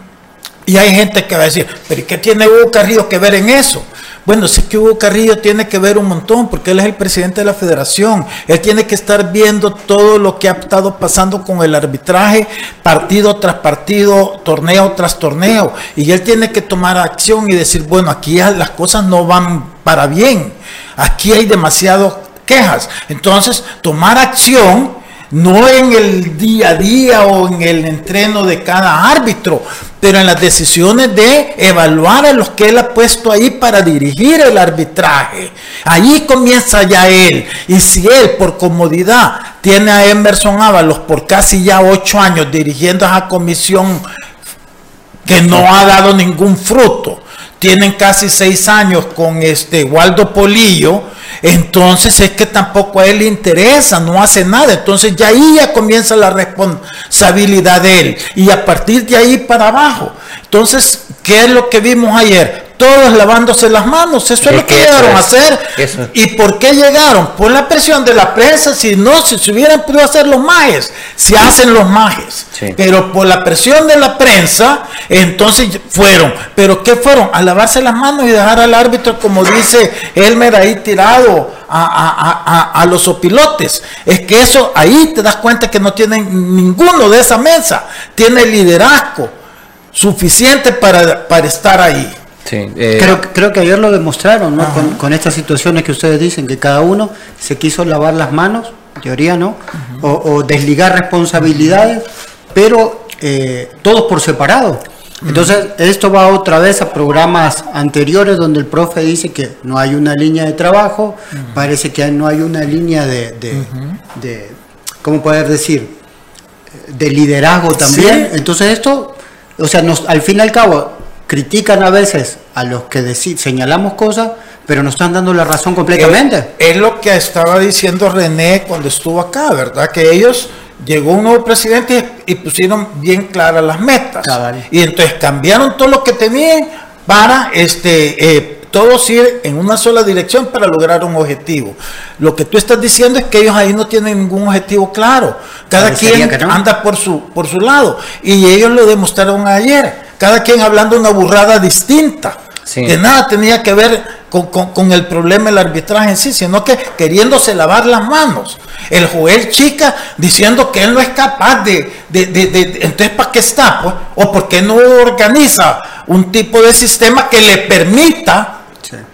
Y hay gente que va a decir, pero ¿y qué tiene Hugo Carrillo que ver en eso? Bueno, sí que Hugo Carrillo tiene que ver un montón, porque él es el presidente de la federación. Él tiene que estar viendo todo lo que ha estado pasando con el arbitraje, partido tras partido, torneo tras torneo. Y él tiene que tomar acción y decir, bueno, aquí las cosas no van para bien. Aquí hay demasiadas quejas. Entonces, tomar acción no en el día a día o en el entreno de cada árbitro, pero en las decisiones de evaluar a los que él ha puesto ahí para dirigir el arbitraje. Ahí comienza ya él. Y si él, por comodidad, tiene a Emerson Ábalos por casi ya ocho años dirigiendo esa comisión que no ha dado ningún fruto. Tienen casi seis años con este Waldo Polillo, entonces es que tampoco a él le interesa, no hace nada. Entonces ya ahí ya comienza la responsabilidad de él. Y a partir de ahí para abajo. Entonces, ¿qué es lo que vimos ayer? Todos lavándose las manos, eso es, Es lo que, llegaron a hacer. eso. ¿Y por qué llegaron? Por la presión de la prensa, si no, si se hubieran podido hacer los majes, se hacen los majes. Sí. Pero por la presión de la prensa, entonces fueron. ¿Pero qué fueron? A lavarse las manos y dejar al árbitro, como dice Elmer, ahí tirado a, a- a- a- a los opilotes. Es que eso, ahí te das cuenta que no tienen ninguno de esa mesa. Tiene liderazgo suficiente para, para estar ahí. Sí, eh, Creo, creo que ayer lo demostraron, ¿no? Con, con estas situaciones que ustedes dicen, que cada uno se quiso lavar las manos, en teoría, ¿no? o, o desligar responsabilidades, pero eh, todos por separado. Entonces, esto va otra vez a programas anteriores donde el profe dice que no hay una línea de trabajo, parece que no hay una línea de, de, de- ¿cómo poder decir? De liderazgo también. Sí. Entonces, esto, o sea, nos, al fin y al cabo, critican a veces a los que deci- señalamos cosas, pero nos están dando la razón completamente. Es, es lo que estaba diciendo René cuando estuvo acá, ¿verdad? Que ellos llegó un nuevo presidente y, pusieron bien claras las metas. Cabal. Y entonces cambiaron todo lo que tenían para este eh, todos ir en una sola dirección para lograr un objetivo. Lo que tú estás diciendo es que ellos ahí no tienen ningún objetivo claro. Cada Parecería quien no. anda por su, por su lado. Y ellos lo demostraron ayer. Cada quien hablando una burrada distinta. Sí. Que nada tenía que ver con, con- con el problema del arbitraje en sí, sino que queriéndose lavar las manos. El Joel Chica diciendo que él no es capaz de... de- de- de- de- entonces, ¿para qué está? Pues? ¿O por qué no organiza un tipo de sistema que le permita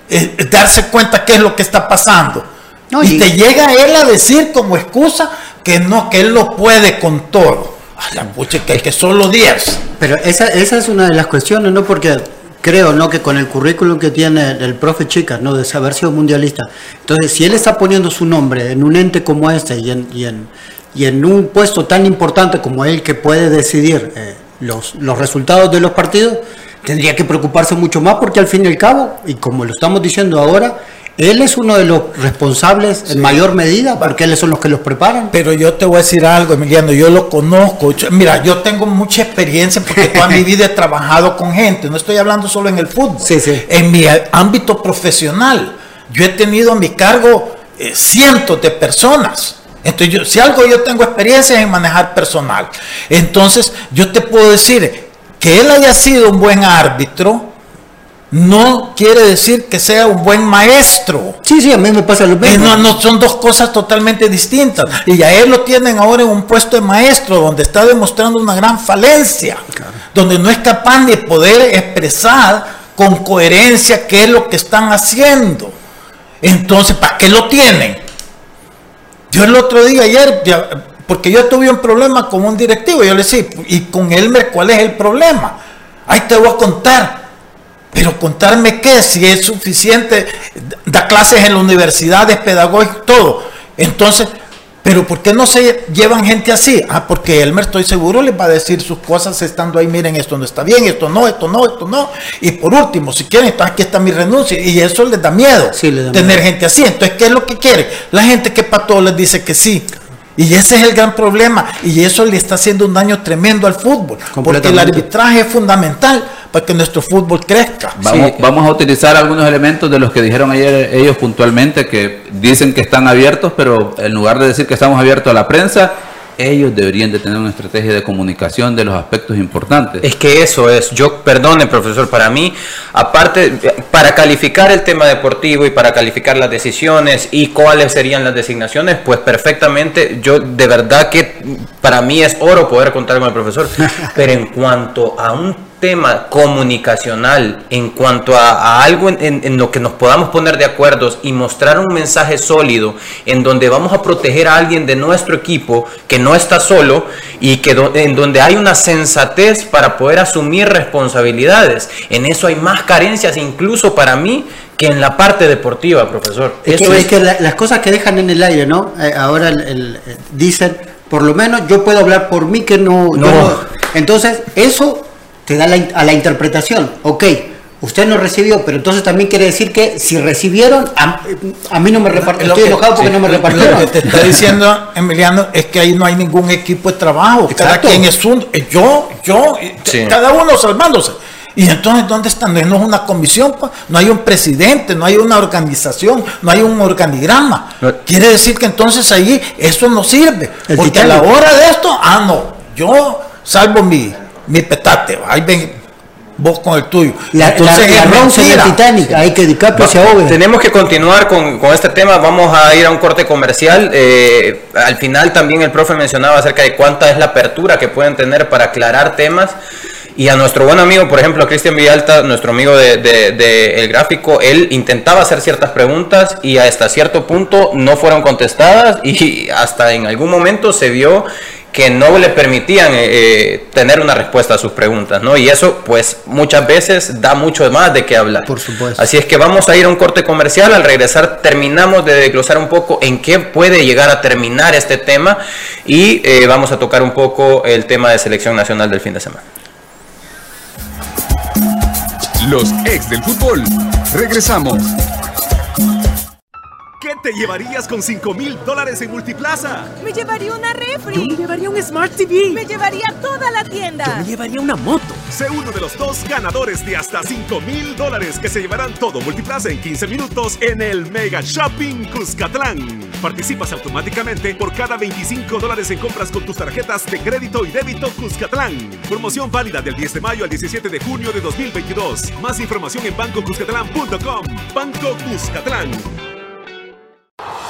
eh, darse cuenta qué es lo que está pasando? No, y, y- te llega él a decir como excusa que no, que él no puede con todo. A la pucha, que, que solo 10. Pero esa, esa es una de las cuestiones, ¿no? Porque creo, ¿no? Que con el currículum que tiene el profe Chicas, ¿no? De haber sido mundialista. Entonces, si él está poniendo su nombre en un ente como este y en, y en, y en un puesto tan importante como él que puede decidir eh, los, los resultados de los partidos, tendría que preocuparse mucho más porque al fin y al cabo, y como lo estamos diciendo ahora, él es uno de los responsables en mayor medida porque él son los que los preparan. Pero yo te voy a decir algo, Emiliano, yo lo conozco. Yo- Mira, yo tengo mucha experiencia porque toda mi <laughs> vida he trabajado con gente. No estoy hablando solo en el fútbol. Sí, sí. En mi ámbito profesional, yo he tenido a mi cargo eh, cientos de personas. Entonces, yo- si algo yo tengo experiencia es en manejar personal. Entonces, yo te puedo decir que él haya sido un buen árbitro, no quiere decir que sea un buen maestro. Sí, sí, a mí me pasa lo mismo. no, no, son dos cosas totalmente distintas. Y a él lo tienen ahora en un puesto de maestro, donde está demostrando una gran falencia, donde no es capaz de poder expresar con coherencia qué es lo que están haciendo. Entonces, ¿para qué lo tienen? Yo el otro día, ayer, porque yo tuve un problema con un directivo, yo le decía, ¿y con Elmer cuál es el problema? Ahí te voy a contar. Pero contarme qué, si es suficiente, da clases en la universidad, es pedagógico, todo. Entonces, Pero ¿por qué no se llevan gente así? Ah, porque Elmer estoy seguro les va a decir sus cosas estando ahí, miren, esto no está bien, esto no, esto no, esto no. Y por último, si quieren, aquí está mi renuncia. Y eso les da miedo, Sí, les da tener miedo. gente así. Entonces, ¿qué es lo que quiere? La gente que para todo les dice que sí. Y ese es el gran problema. Y eso le está haciendo un daño tremendo al fútbol. Porque el arbitraje es fundamental para que nuestro fútbol crezca. Vamos, vamos a utilizar algunos elementos de los que dijeron ayer ellos puntualmente, que dicen que están abiertos, pero en lugar de decir que estamos abiertos a la prensa, ellos deberían de tener una estrategia de comunicación de los aspectos importantes. Es que eso es, yo perdone profesor, para mí, aparte, para calificar el tema deportivo y para calificar las decisiones y cuáles serían las designaciones, pues perfectamente, yo de verdad que para mí es oro poder contar con el profesor, <laughs> pero en cuanto a un tema comunicacional, en cuanto a, a algo en, en- en lo que nos podamos poner de acuerdo y mostrar un mensaje sólido en donde vamos a proteger a alguien de nuestro equipo que no está solo y que do- en donde hay una sensatez para poder asumir responsabilidades. En eso hay más carencias incluso para mí que en la parte deportiva, profesor. Es Eso que, es- es que la- las cosas que dejan en el aire, ¿no? Eh, ahora el- el- eh, dicen, por lo menos yo puedo hablar por mí que No. no- Entonces, eso te da la a la interpretación. Ok, usted no recibió, pero entonces también quiere decir que si recibieron, a, a mí no me repartieron. Estoy que- enojado porque sí, no me repartieron. Lo que te está diciendo, Emiliano, es que ahí no hay ningún equipo de trabajo. Cada quien es un. eh, Yo, yo, eh, Sí. cada uno salvándose. Y entonces, ¿dónde están? No es una comisión, pues. no hay un presidente, no hay una organización, no hay un organigrama. Quiere decir que entonces ahí eso no sirve. Porque a la hora de esto, ah, no, yo salvo mi, mi petate, ahí ven vos con el tuyo. La, entonces, la, la es en el. Titanic, hay que DiCaprio se ahogue. Tenemos que continuar con, con este tema, vamos a ir a un corte comercial. Eh, al final también el profe mencionaba acerca de cuánta es la apertura que pueden tener para aclarar temas. Y a nuestro buen amigo, por ejemplo, a Cristian Villalta, nuestro amigo de, de- de El Gráfico, él intentaba hacer ciertas preguntas y hasta cierto punto no fueron contestadas y hasta en algún momento se vio que no le permitían eh, eh, tener una respuesta a sus preguntas, ¿no? Y eso, pues, muchas veces da mucho más de qué hablar. Por supuesto. Así es que vamos a ir a un corte comercial. Al regresar terminamos de desglosar un poco en qué puede llegar a terminar este tema y eh, vamos a tocar un poco el tema de selección nacional del fin de semana. Los ex del fútbol. Regresamos. ¿Qué te llevarías con 5 mil dólares en Multiplaza? Me llevaría una refri. Yo me llevaría un Smart TV. Me llevaría toda la tienda. Yo me llevaría una moto. Sé uno de los dos ganadores de hasta 5 mil dólares que se llevarán todo Multiplaza en 15 minutos en el Mega Shopping Cuscatlán. Participas automáticamente por cada 25 dólares en compras con tus tarjetas de crédito y débito Cuscatlán. Promoción válida del 10 de mayo al 17 de junio de 2022. Más información en bancocuscatlán.com. Banco Cuscatlán.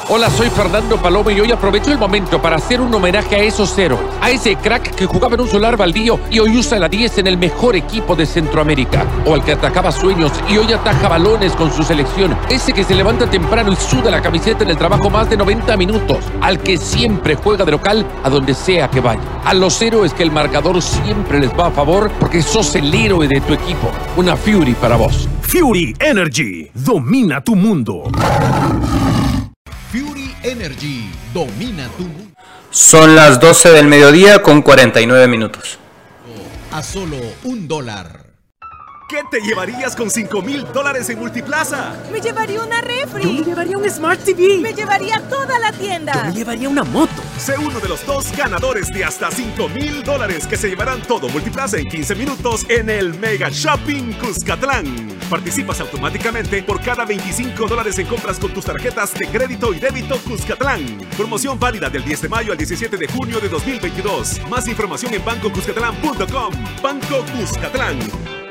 Hola, soy Fernando Paloma y hoy aprovecho el momento para hacer un homenaje a esos cero, a ese crack que jugaba en un solar baldío y hoy usa la 10 en el mejor equipo de Centroamérica, o al que atacaba sueños y hoy ataja balones con su selección, ese que se levanta temprano y suda la camiseta en el trabajo más de 90 minutos, al que siempre juega de local a donde sea que vaya. A los héroes que el marcador siempre les va a favor porque sos el héroe de tu equipo. Una Fury para vos. Fury Energy. Domina tu mundo. Fury Energy domina tu mundo Son las 12 del mediodía con 49 minutos. a solo un dólar. ¿Qué te llevarías con 5 mil dólares en Multiplaza? Me llevaría una refri. Yo me llevaría un Smart TV. Me llevaría toda la tienda. Yo me llevaría una moto. Sé uno de los dos ganadores de hasta 5 mil dólares que se llevarán todo Multiplaza en 15 minutos en el Mega Shopping Cuscatlán. Participas automáticamente por cada 25 dólares en compras con tus tarjetas de crédito y débito Cuscatlán. Promoción válida del 10 de mayo al 17 de junio de 2022. Más información en bancocuscatlán.com. Banco Cuscatlán.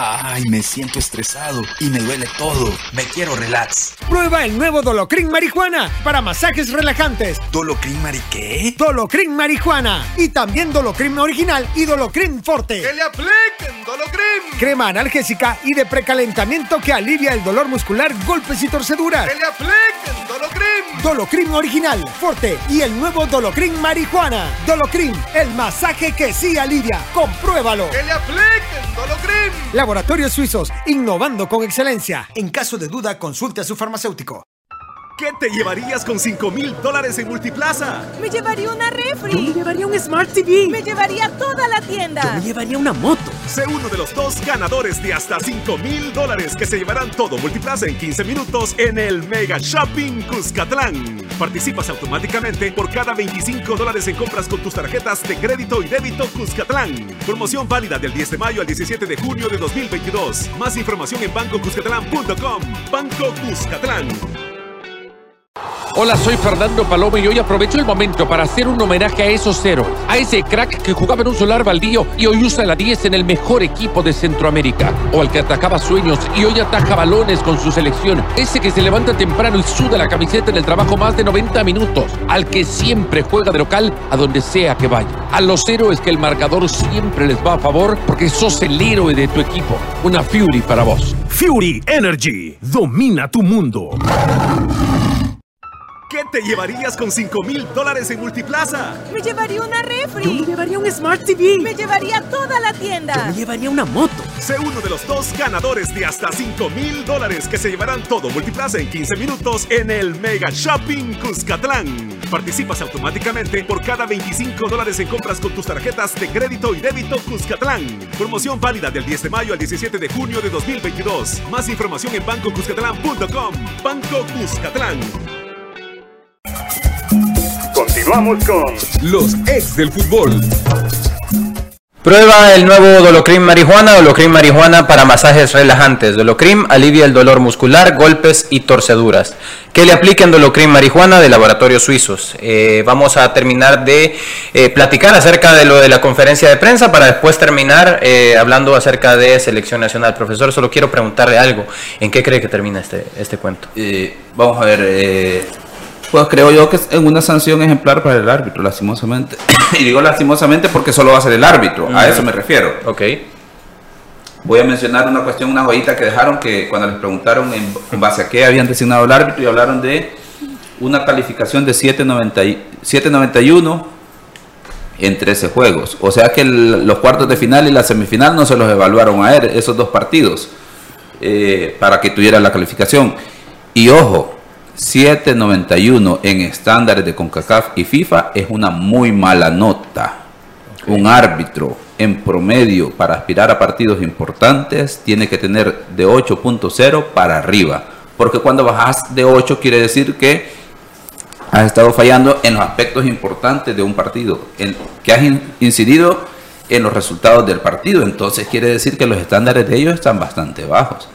Ay, me siento estresado y me duele todo. Me quiero relax. Prueba el nuevo Dolocrin Marihuana para masajes relajantes. ¿Dolocrin Mari qué? Dolocrin Marihuana y también Dolocrin Original y Dolocrin Forte. ¡Que le apliquen Dolocrim! Crema analgésica y de precalentamiento que alivia el dolor muscular, golpes y torceduras. ¡Que le apliquen Dolocrim! Dolocrin Original, Forte y el nuevo Dolocrin Marihuana. Dolocrin, el masaje que sí alivia. Compruébalo. ¡Que le apliquen Dolocrim! Laboratorios Suizos, innovando con excelencia. En caso de duda, consulte a su farmacéutico. ¿Qué te llevarías con 5 mil dólares en Multiplaza? Me llevaría una refri. Yo me llevaría un Smart TV. Me llevaría toda la tienda. Yo me llevaría una moto. Sé uno de los dos ganadores de hasta 5 mil dólares que se llevarán todo Multiplaza en 15 minutos en el Mega Shopping Cuscatlán. Participas automáticamente por cada 25 dólares en compras con tus tarjetas de crédito y débito Cuscatlán. Promoción válida del 10 de mayo al 17 de junio de 2022. Más información en bancocuscatlán.com. Banco Cuscatlán. Hola, soy Fernando Paloma y hoy aprovecho el momento para hacer un homenaje a esos héroes, a ese crack que jugaba en un solar baldío y hoy usa la 10 en el mejor equipo de Centroamérica, o al que atacaba sueños y hoy ataja balones con su selección, ese que se levanta temprano y suda la camiseta en el trabajo más de 90 minutos, al que siempre juega de local a donde sea que vaya, a los héroes que el marcador siempre les va a favor porque sos el héroe de tu equipo, una Fury para vos. Fury Energy domina tu mundo. ¿Qué te llevarías con 5 mil dólares en Multiplaza? Me llevaría una refri. Yo me llevaría un Smart TV. Me llevaría toda la tienda. Yo me llevaría una moto. Sé uno de los dos ganadores de hasta 5 mil dólares que se llevarán todo Multiplaza en 15 minutos en el Mega Shopping Cuscatlán. Participas automáticamente por cada 25 dólares en compras con tus tarjetas de crédito y débito Cuscatlán. Promoción válida del 10 de mayo al 17 de junio de 2022. Más información en bancocuscatlán.com. Banco Cuscatlán. Continuamos con los ex del fútbol. Prueba el nuevo Dolocrim marihuana, Dolocrim marihuana para masajes relajantes. Dolocrim alivia el dolor muscular, golpes y torceduras. Que le apliquen Dolocrim marihuana de laboratorios suizos. Eh, vamos a terminar de eh, platicar acerca de lo de la conferencia de prensa para después terminar eh, hablando acerca de selección nacional. Profesor, solo quiero preguntarle algo. ¿En qué cree que termina este, este cuento? vamos a ver. Pues creo yo que es en una sanción ejemplar para el árbitro, lastimosamente. <coughs> y digo lastimosamente porque solo va a ser el árbitro, a eso me refiero. Ok. Voy a mencionar una cuestión, una joyita que dejaron que cuando les preguntaron en, en base a qué habían designado el árbitro y hablaron de una calificación de 7.91 en 13 juegos. O sea que el- los cuartos de final y la semifinal no se los evaluaron a él, esos dos partidos, eh, para que tuviera la calificación. Y ojo, 7.91 en estándares de CONCACAF y FIFA es una muy mala nota. Un árbitro en promedio para aspirar a partidos importantes tiene que tener de 8.0 para arriba. Porque cuando bajas de 8 quiere decir que has estado fallando en los aspectos importantes de un partido, en, que has in- incidido en los resultados del partido. Entonces quiere decir que los estándares de ellos están bastante bajos.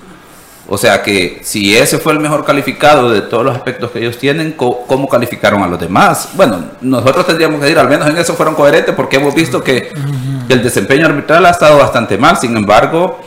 O sea que si ese fue el mejor calificado de todos los aspectos que ellos tienen, ¿cómo calificaron a los demás? Bueno, nosotros tendríamos que decir, al menos en eso fueron coherentes porque hemos visto que, que el desempeño arbitral ha estado bastante mal. Sin embargo,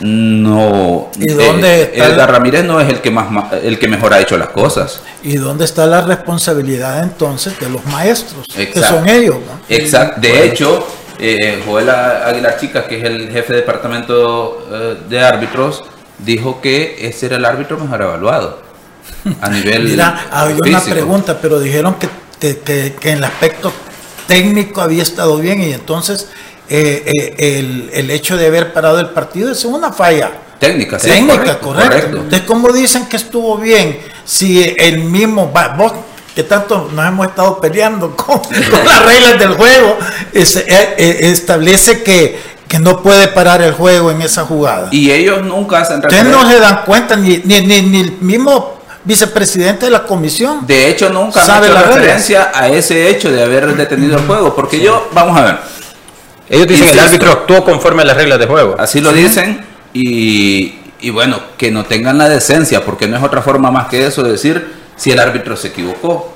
no. ¿Y dónde está Edgar el- Ramírez no es el que más el que mejor ha hecho las cosas. ¿Y dónde está la responsabilidad entonces de los maestros? Que Exacto. son ellos. ¿no? Exacto. De Bueno. hecho, eh, Joel Aguilar Chica, que es el jefe de departamento eh, de árbitros, dijo que ese era el árbitro mejor evaluado a nivel <laughs> Mira, había una pregunta, pero dijeron que, que, en el aspecto técnico había estado bien y entonces eh, eh, el, el hecho de haber parado el partido es una falla. Técnica, sí, Técnica, correcto, correcto. correcto. Entonces, ¿cómo dicen que estuvo bien? Si el mismo, vos que tanto nos hemos estado peleando <laughs> con, con las reglas del juego, es- eh, establece que, que no puede parar el juego en esa jugada. Y ellos nunca hacen Ustedes no se dan cuenta, ni, ni, ni, ni el mismo vicepresidente de la comisión. De hecho, nunca han sabe hecho las reglas. referencia a ese hecho de haber detenido el juego. Porque yo, vamos a ver. Ellos dicen que el árbitro actuó conforme a las reglas de juego. Así lo dicen y, y bueno, que no tengan la decencia, porque no es otra forma más que eso de decir si el árbitro se equivocó.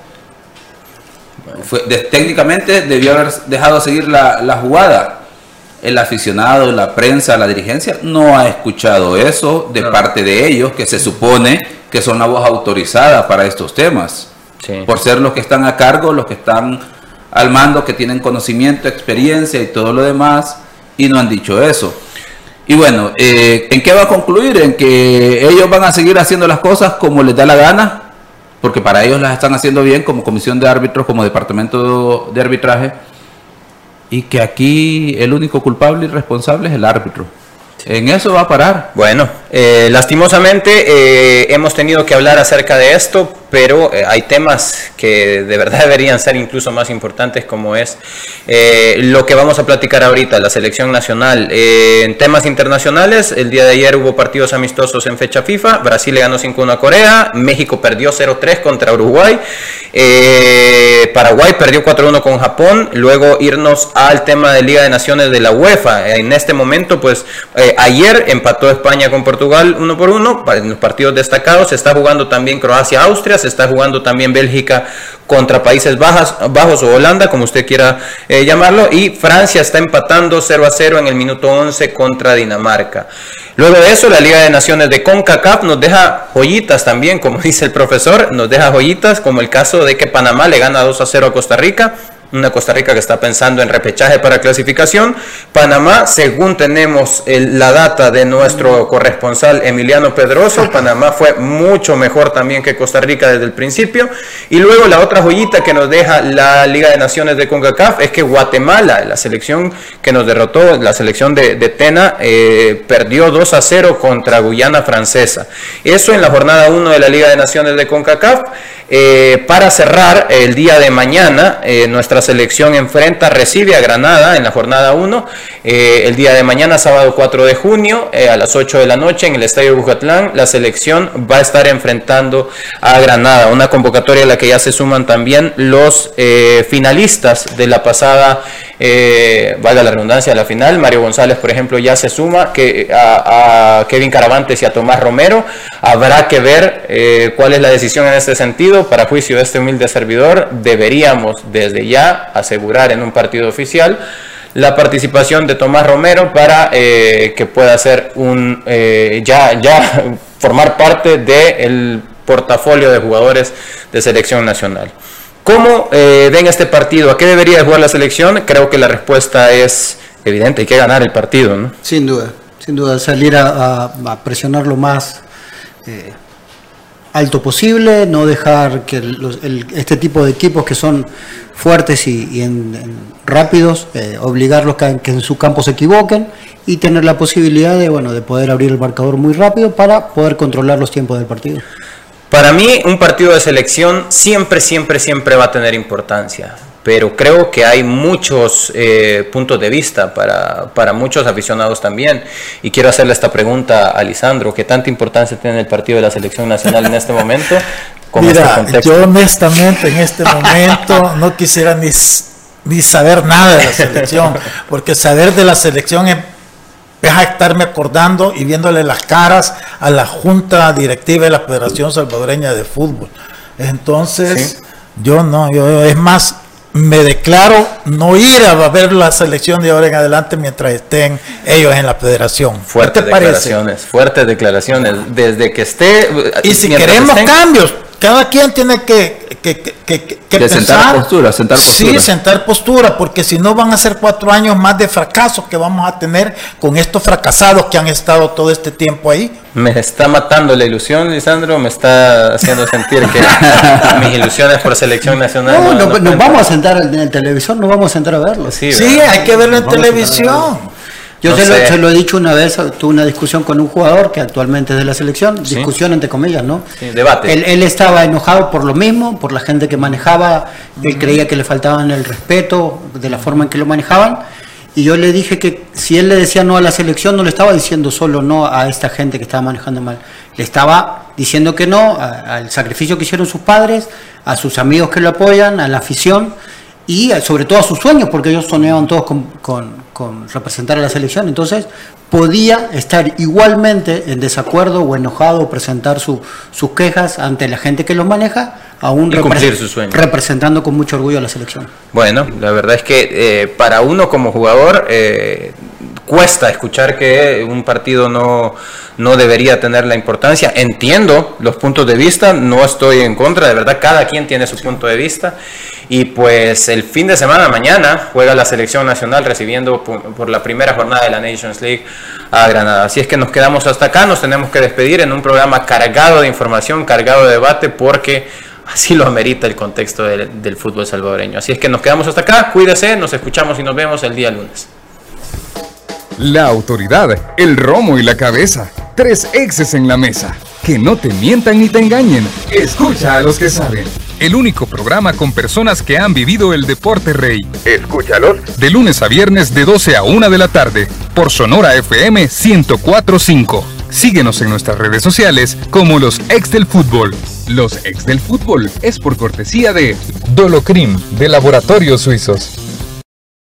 Fue- de- técnicamente debió haber dejado seguir la, la jugada. El aficionado, la prensa, la dirigencia no ha escuchado eso de parte de ellos, que se supone que son la voz autorizada para estos temas. Por ser los que están a cargo, los que están al mando, que tienen conocimiento, experiencia y todo lo demás, y no han dicho eso. Y bueno, eh, ¿en qué va a concluir? En que ellos van a seguir haciendo las cosas como les da la gana, porque para ellos las están haciendo bien como comisión de árbitros, como departamento de arbitraje, y que aquí el único culpable y responsable es el árbitro. En eso va a parar. Bueno, eh, lastimosamente eh, hemos tenido que hablar acerca de esto pero eh, hay temas que de verdad <laughs> deberían ser incluso más importantes como es eh, lo que vamos a platicar ahorita, la selección nacional. Eh, en temas internacionales, el día de ayer hubo partidos amistosos en fecha FIFA, Brasil le ganó 5-1 a Corea, México perdió 0-3 contra Uruguay, Paraguay perdió 4-1 con Japón, luego irnos al tema de Liga de Naciones de la UEFA. En este momento, pues ayer empató España con Portugal 1 por 1, en los partidos destacados se está jugando también Croacia-Austria, se está jugando también Bélgica contra Países Bajos o Holanda, como usted quiera eh, llamarlo, y Francia está empatando 0 a 0 en el minuto 11 contra Dinamarca. Luego de eso, la Liga de Naciones de CONCACAF nos deja joyitas también, como <laughs> dice el profesor, nos deja joyitas, como el caso de que Panamá le gana 2 a 0 a Costa Rica una Costa Rica que está pensando en repechaje para clasificación. Panamá, según tenemos la data de nuestro corresponsal Emiliano Pedroso, Panamá fue mucho mejor también que Costa Rica desde el principio. Y luego la otra joyita que nos deja la Liga de Naciones de CONCACAF es que Guatemala, la selección que nos derrotó, la selección de, Tena, eh, perdió 2 a 0 contra Guyana Francesa. Eso en la jornada 1 de la Liga de Naciones de CONCACAF. Eh, para cerrar, el día de mañana, eh, nuestra selección enfrenta, recibe a Granada en la jornada 1. Eh, el día de mañana, sábado 4 de junio, a las 8 de la noche, en el Estadio Bucatlán, la selección va a estar enfrentando a Granada. Una convocatoria a la que ya se suman también los finalistas de la pasada eh, valga la redundancia, a la final. Mario González, por ejemplo, ya se suma que, a, Kevin Caravantes y a Tomás Romero. Habrá que ver eh, cuál es la decisión en este sentido. Para juicio de este humilde servidor, deberíamos desde ya asegurar en un partido oficial la participación de Tomás Romero para eh, que pueda ser un eh, ya, ya formar parte del portafolio de jugadores de selección nacional. ¿Cómo eh, ven este partido? ¿A qué debería jugar la selección? Creo que la respuesta es evidente, hay que ganar el partido, ¿no? Sin duda, sin duda, salir a, presionar lo más eh, alto posible, no dejar que este tipo de equipos que son fuertes y, rápidos, eh, obligarlos a que en su campo se equivoquen y tener la posibilidad de, bueno, de poder abrir el marcador muy rápido para poder controlar los tiempos del partido. Para mí, un partido de selección siempre, siempre, siempre va a tener importancia, pero creo que hay muchos eh, puntos de vista para, para, muchos aficionados también. Y quiero hacerle esta pregunta a Lisandro, ¿qué tanta importancia tiene el partido de la selección nacional en este momento? Mira, este yo honestamente en este momento no quisiera ni, ni saber nada de la selección, porque saber de la selección es a estarme acordando y viéndole las caras a la junta directiva de la Federación Salvadoreña de Fútbol. Entonces, yo no, yo es más, me declaro no ir a ver la selección de ahora en adelante mientras estén ellos en la federación. Fuertes declaraciones, fuertes declaraciones. Desde que esté. Y si queremos cambios, cada quien tiene que, que, que, que sentar postura, sentar postura. Sí, sentar postura, porque si no van a ser cuatro años más de fracaso que vamos a tener con estos fracasados que han estado todo este tiempo ahí. Me está matando la ilusión, Lisandro, me está haciendo sentir que <laughs> mis ilusiones por selección nacional. No, no, nos vamos a sentar en el televisor, nos vamos a sentar a verlo. Sí, hay que verlo en televisión. Yo se, lo, he dicho una vez, tuve una discusión con un jugador que actualmente es de la selección, discusión entre comillas, ¿no? Sí, debate. Él, estaba enojado por lo mismo, por la gente que manejaba, él creía que le faltaban el respeto de la forma en que lo manejaban. Y yo le dije que si él le decía no a la selección, no le estaba diciendo solo no a esta gente que estaba manejando mal. Le estaba diciendo que no al sacrificio que hicieron sus padres, a sus amigos que lo apoyan, a la afición y sobre todo a sus sueños, porque ellos soñaban todos con, representar a la selección. Entonces, podía estar igualmente en desacuerdo o enojado o presentar sus quejas ante la gente que los maneja, aún representando con mucho orgullo a la selección. Bueno, la verdad es que eh, para uno como jugador eh, cuesta escuchar que un partido no, no debería tener la importancia. Entiendo los puntos de vista, no estoy en contra, de verdad cada quien tiene su punto de vista. Y pues el fin de semana, mañana, juega la selección nacional recibiendo por, la primera jornada de la Nations League a Granada. Así es que nos quedamos hasta acá, nos tenemos que despedir en un programa cargado de información, cargado de debate, porque así lo amerita el contexto del, del fútbol salvadoreño. Así es que nos quedamos hasta acá, cuídese, nos escuchamos y nos vemos el día lunes. La autoridad, el romo y la cabeza, tres exes en la mesa. Que no te mientan ni te engañen. Escucha a los que saben. El único programa con personas que han vivido el deporte rey. Escúchalos. De lunes a viernes de 12 a 1 de la tarde. Por Sonora FM 1045. Síguenos en nuestras redes sociales como los ex del fútbol. Los ex del fútbol es por cortesía de Dolocrim de Laboratorios Suizos.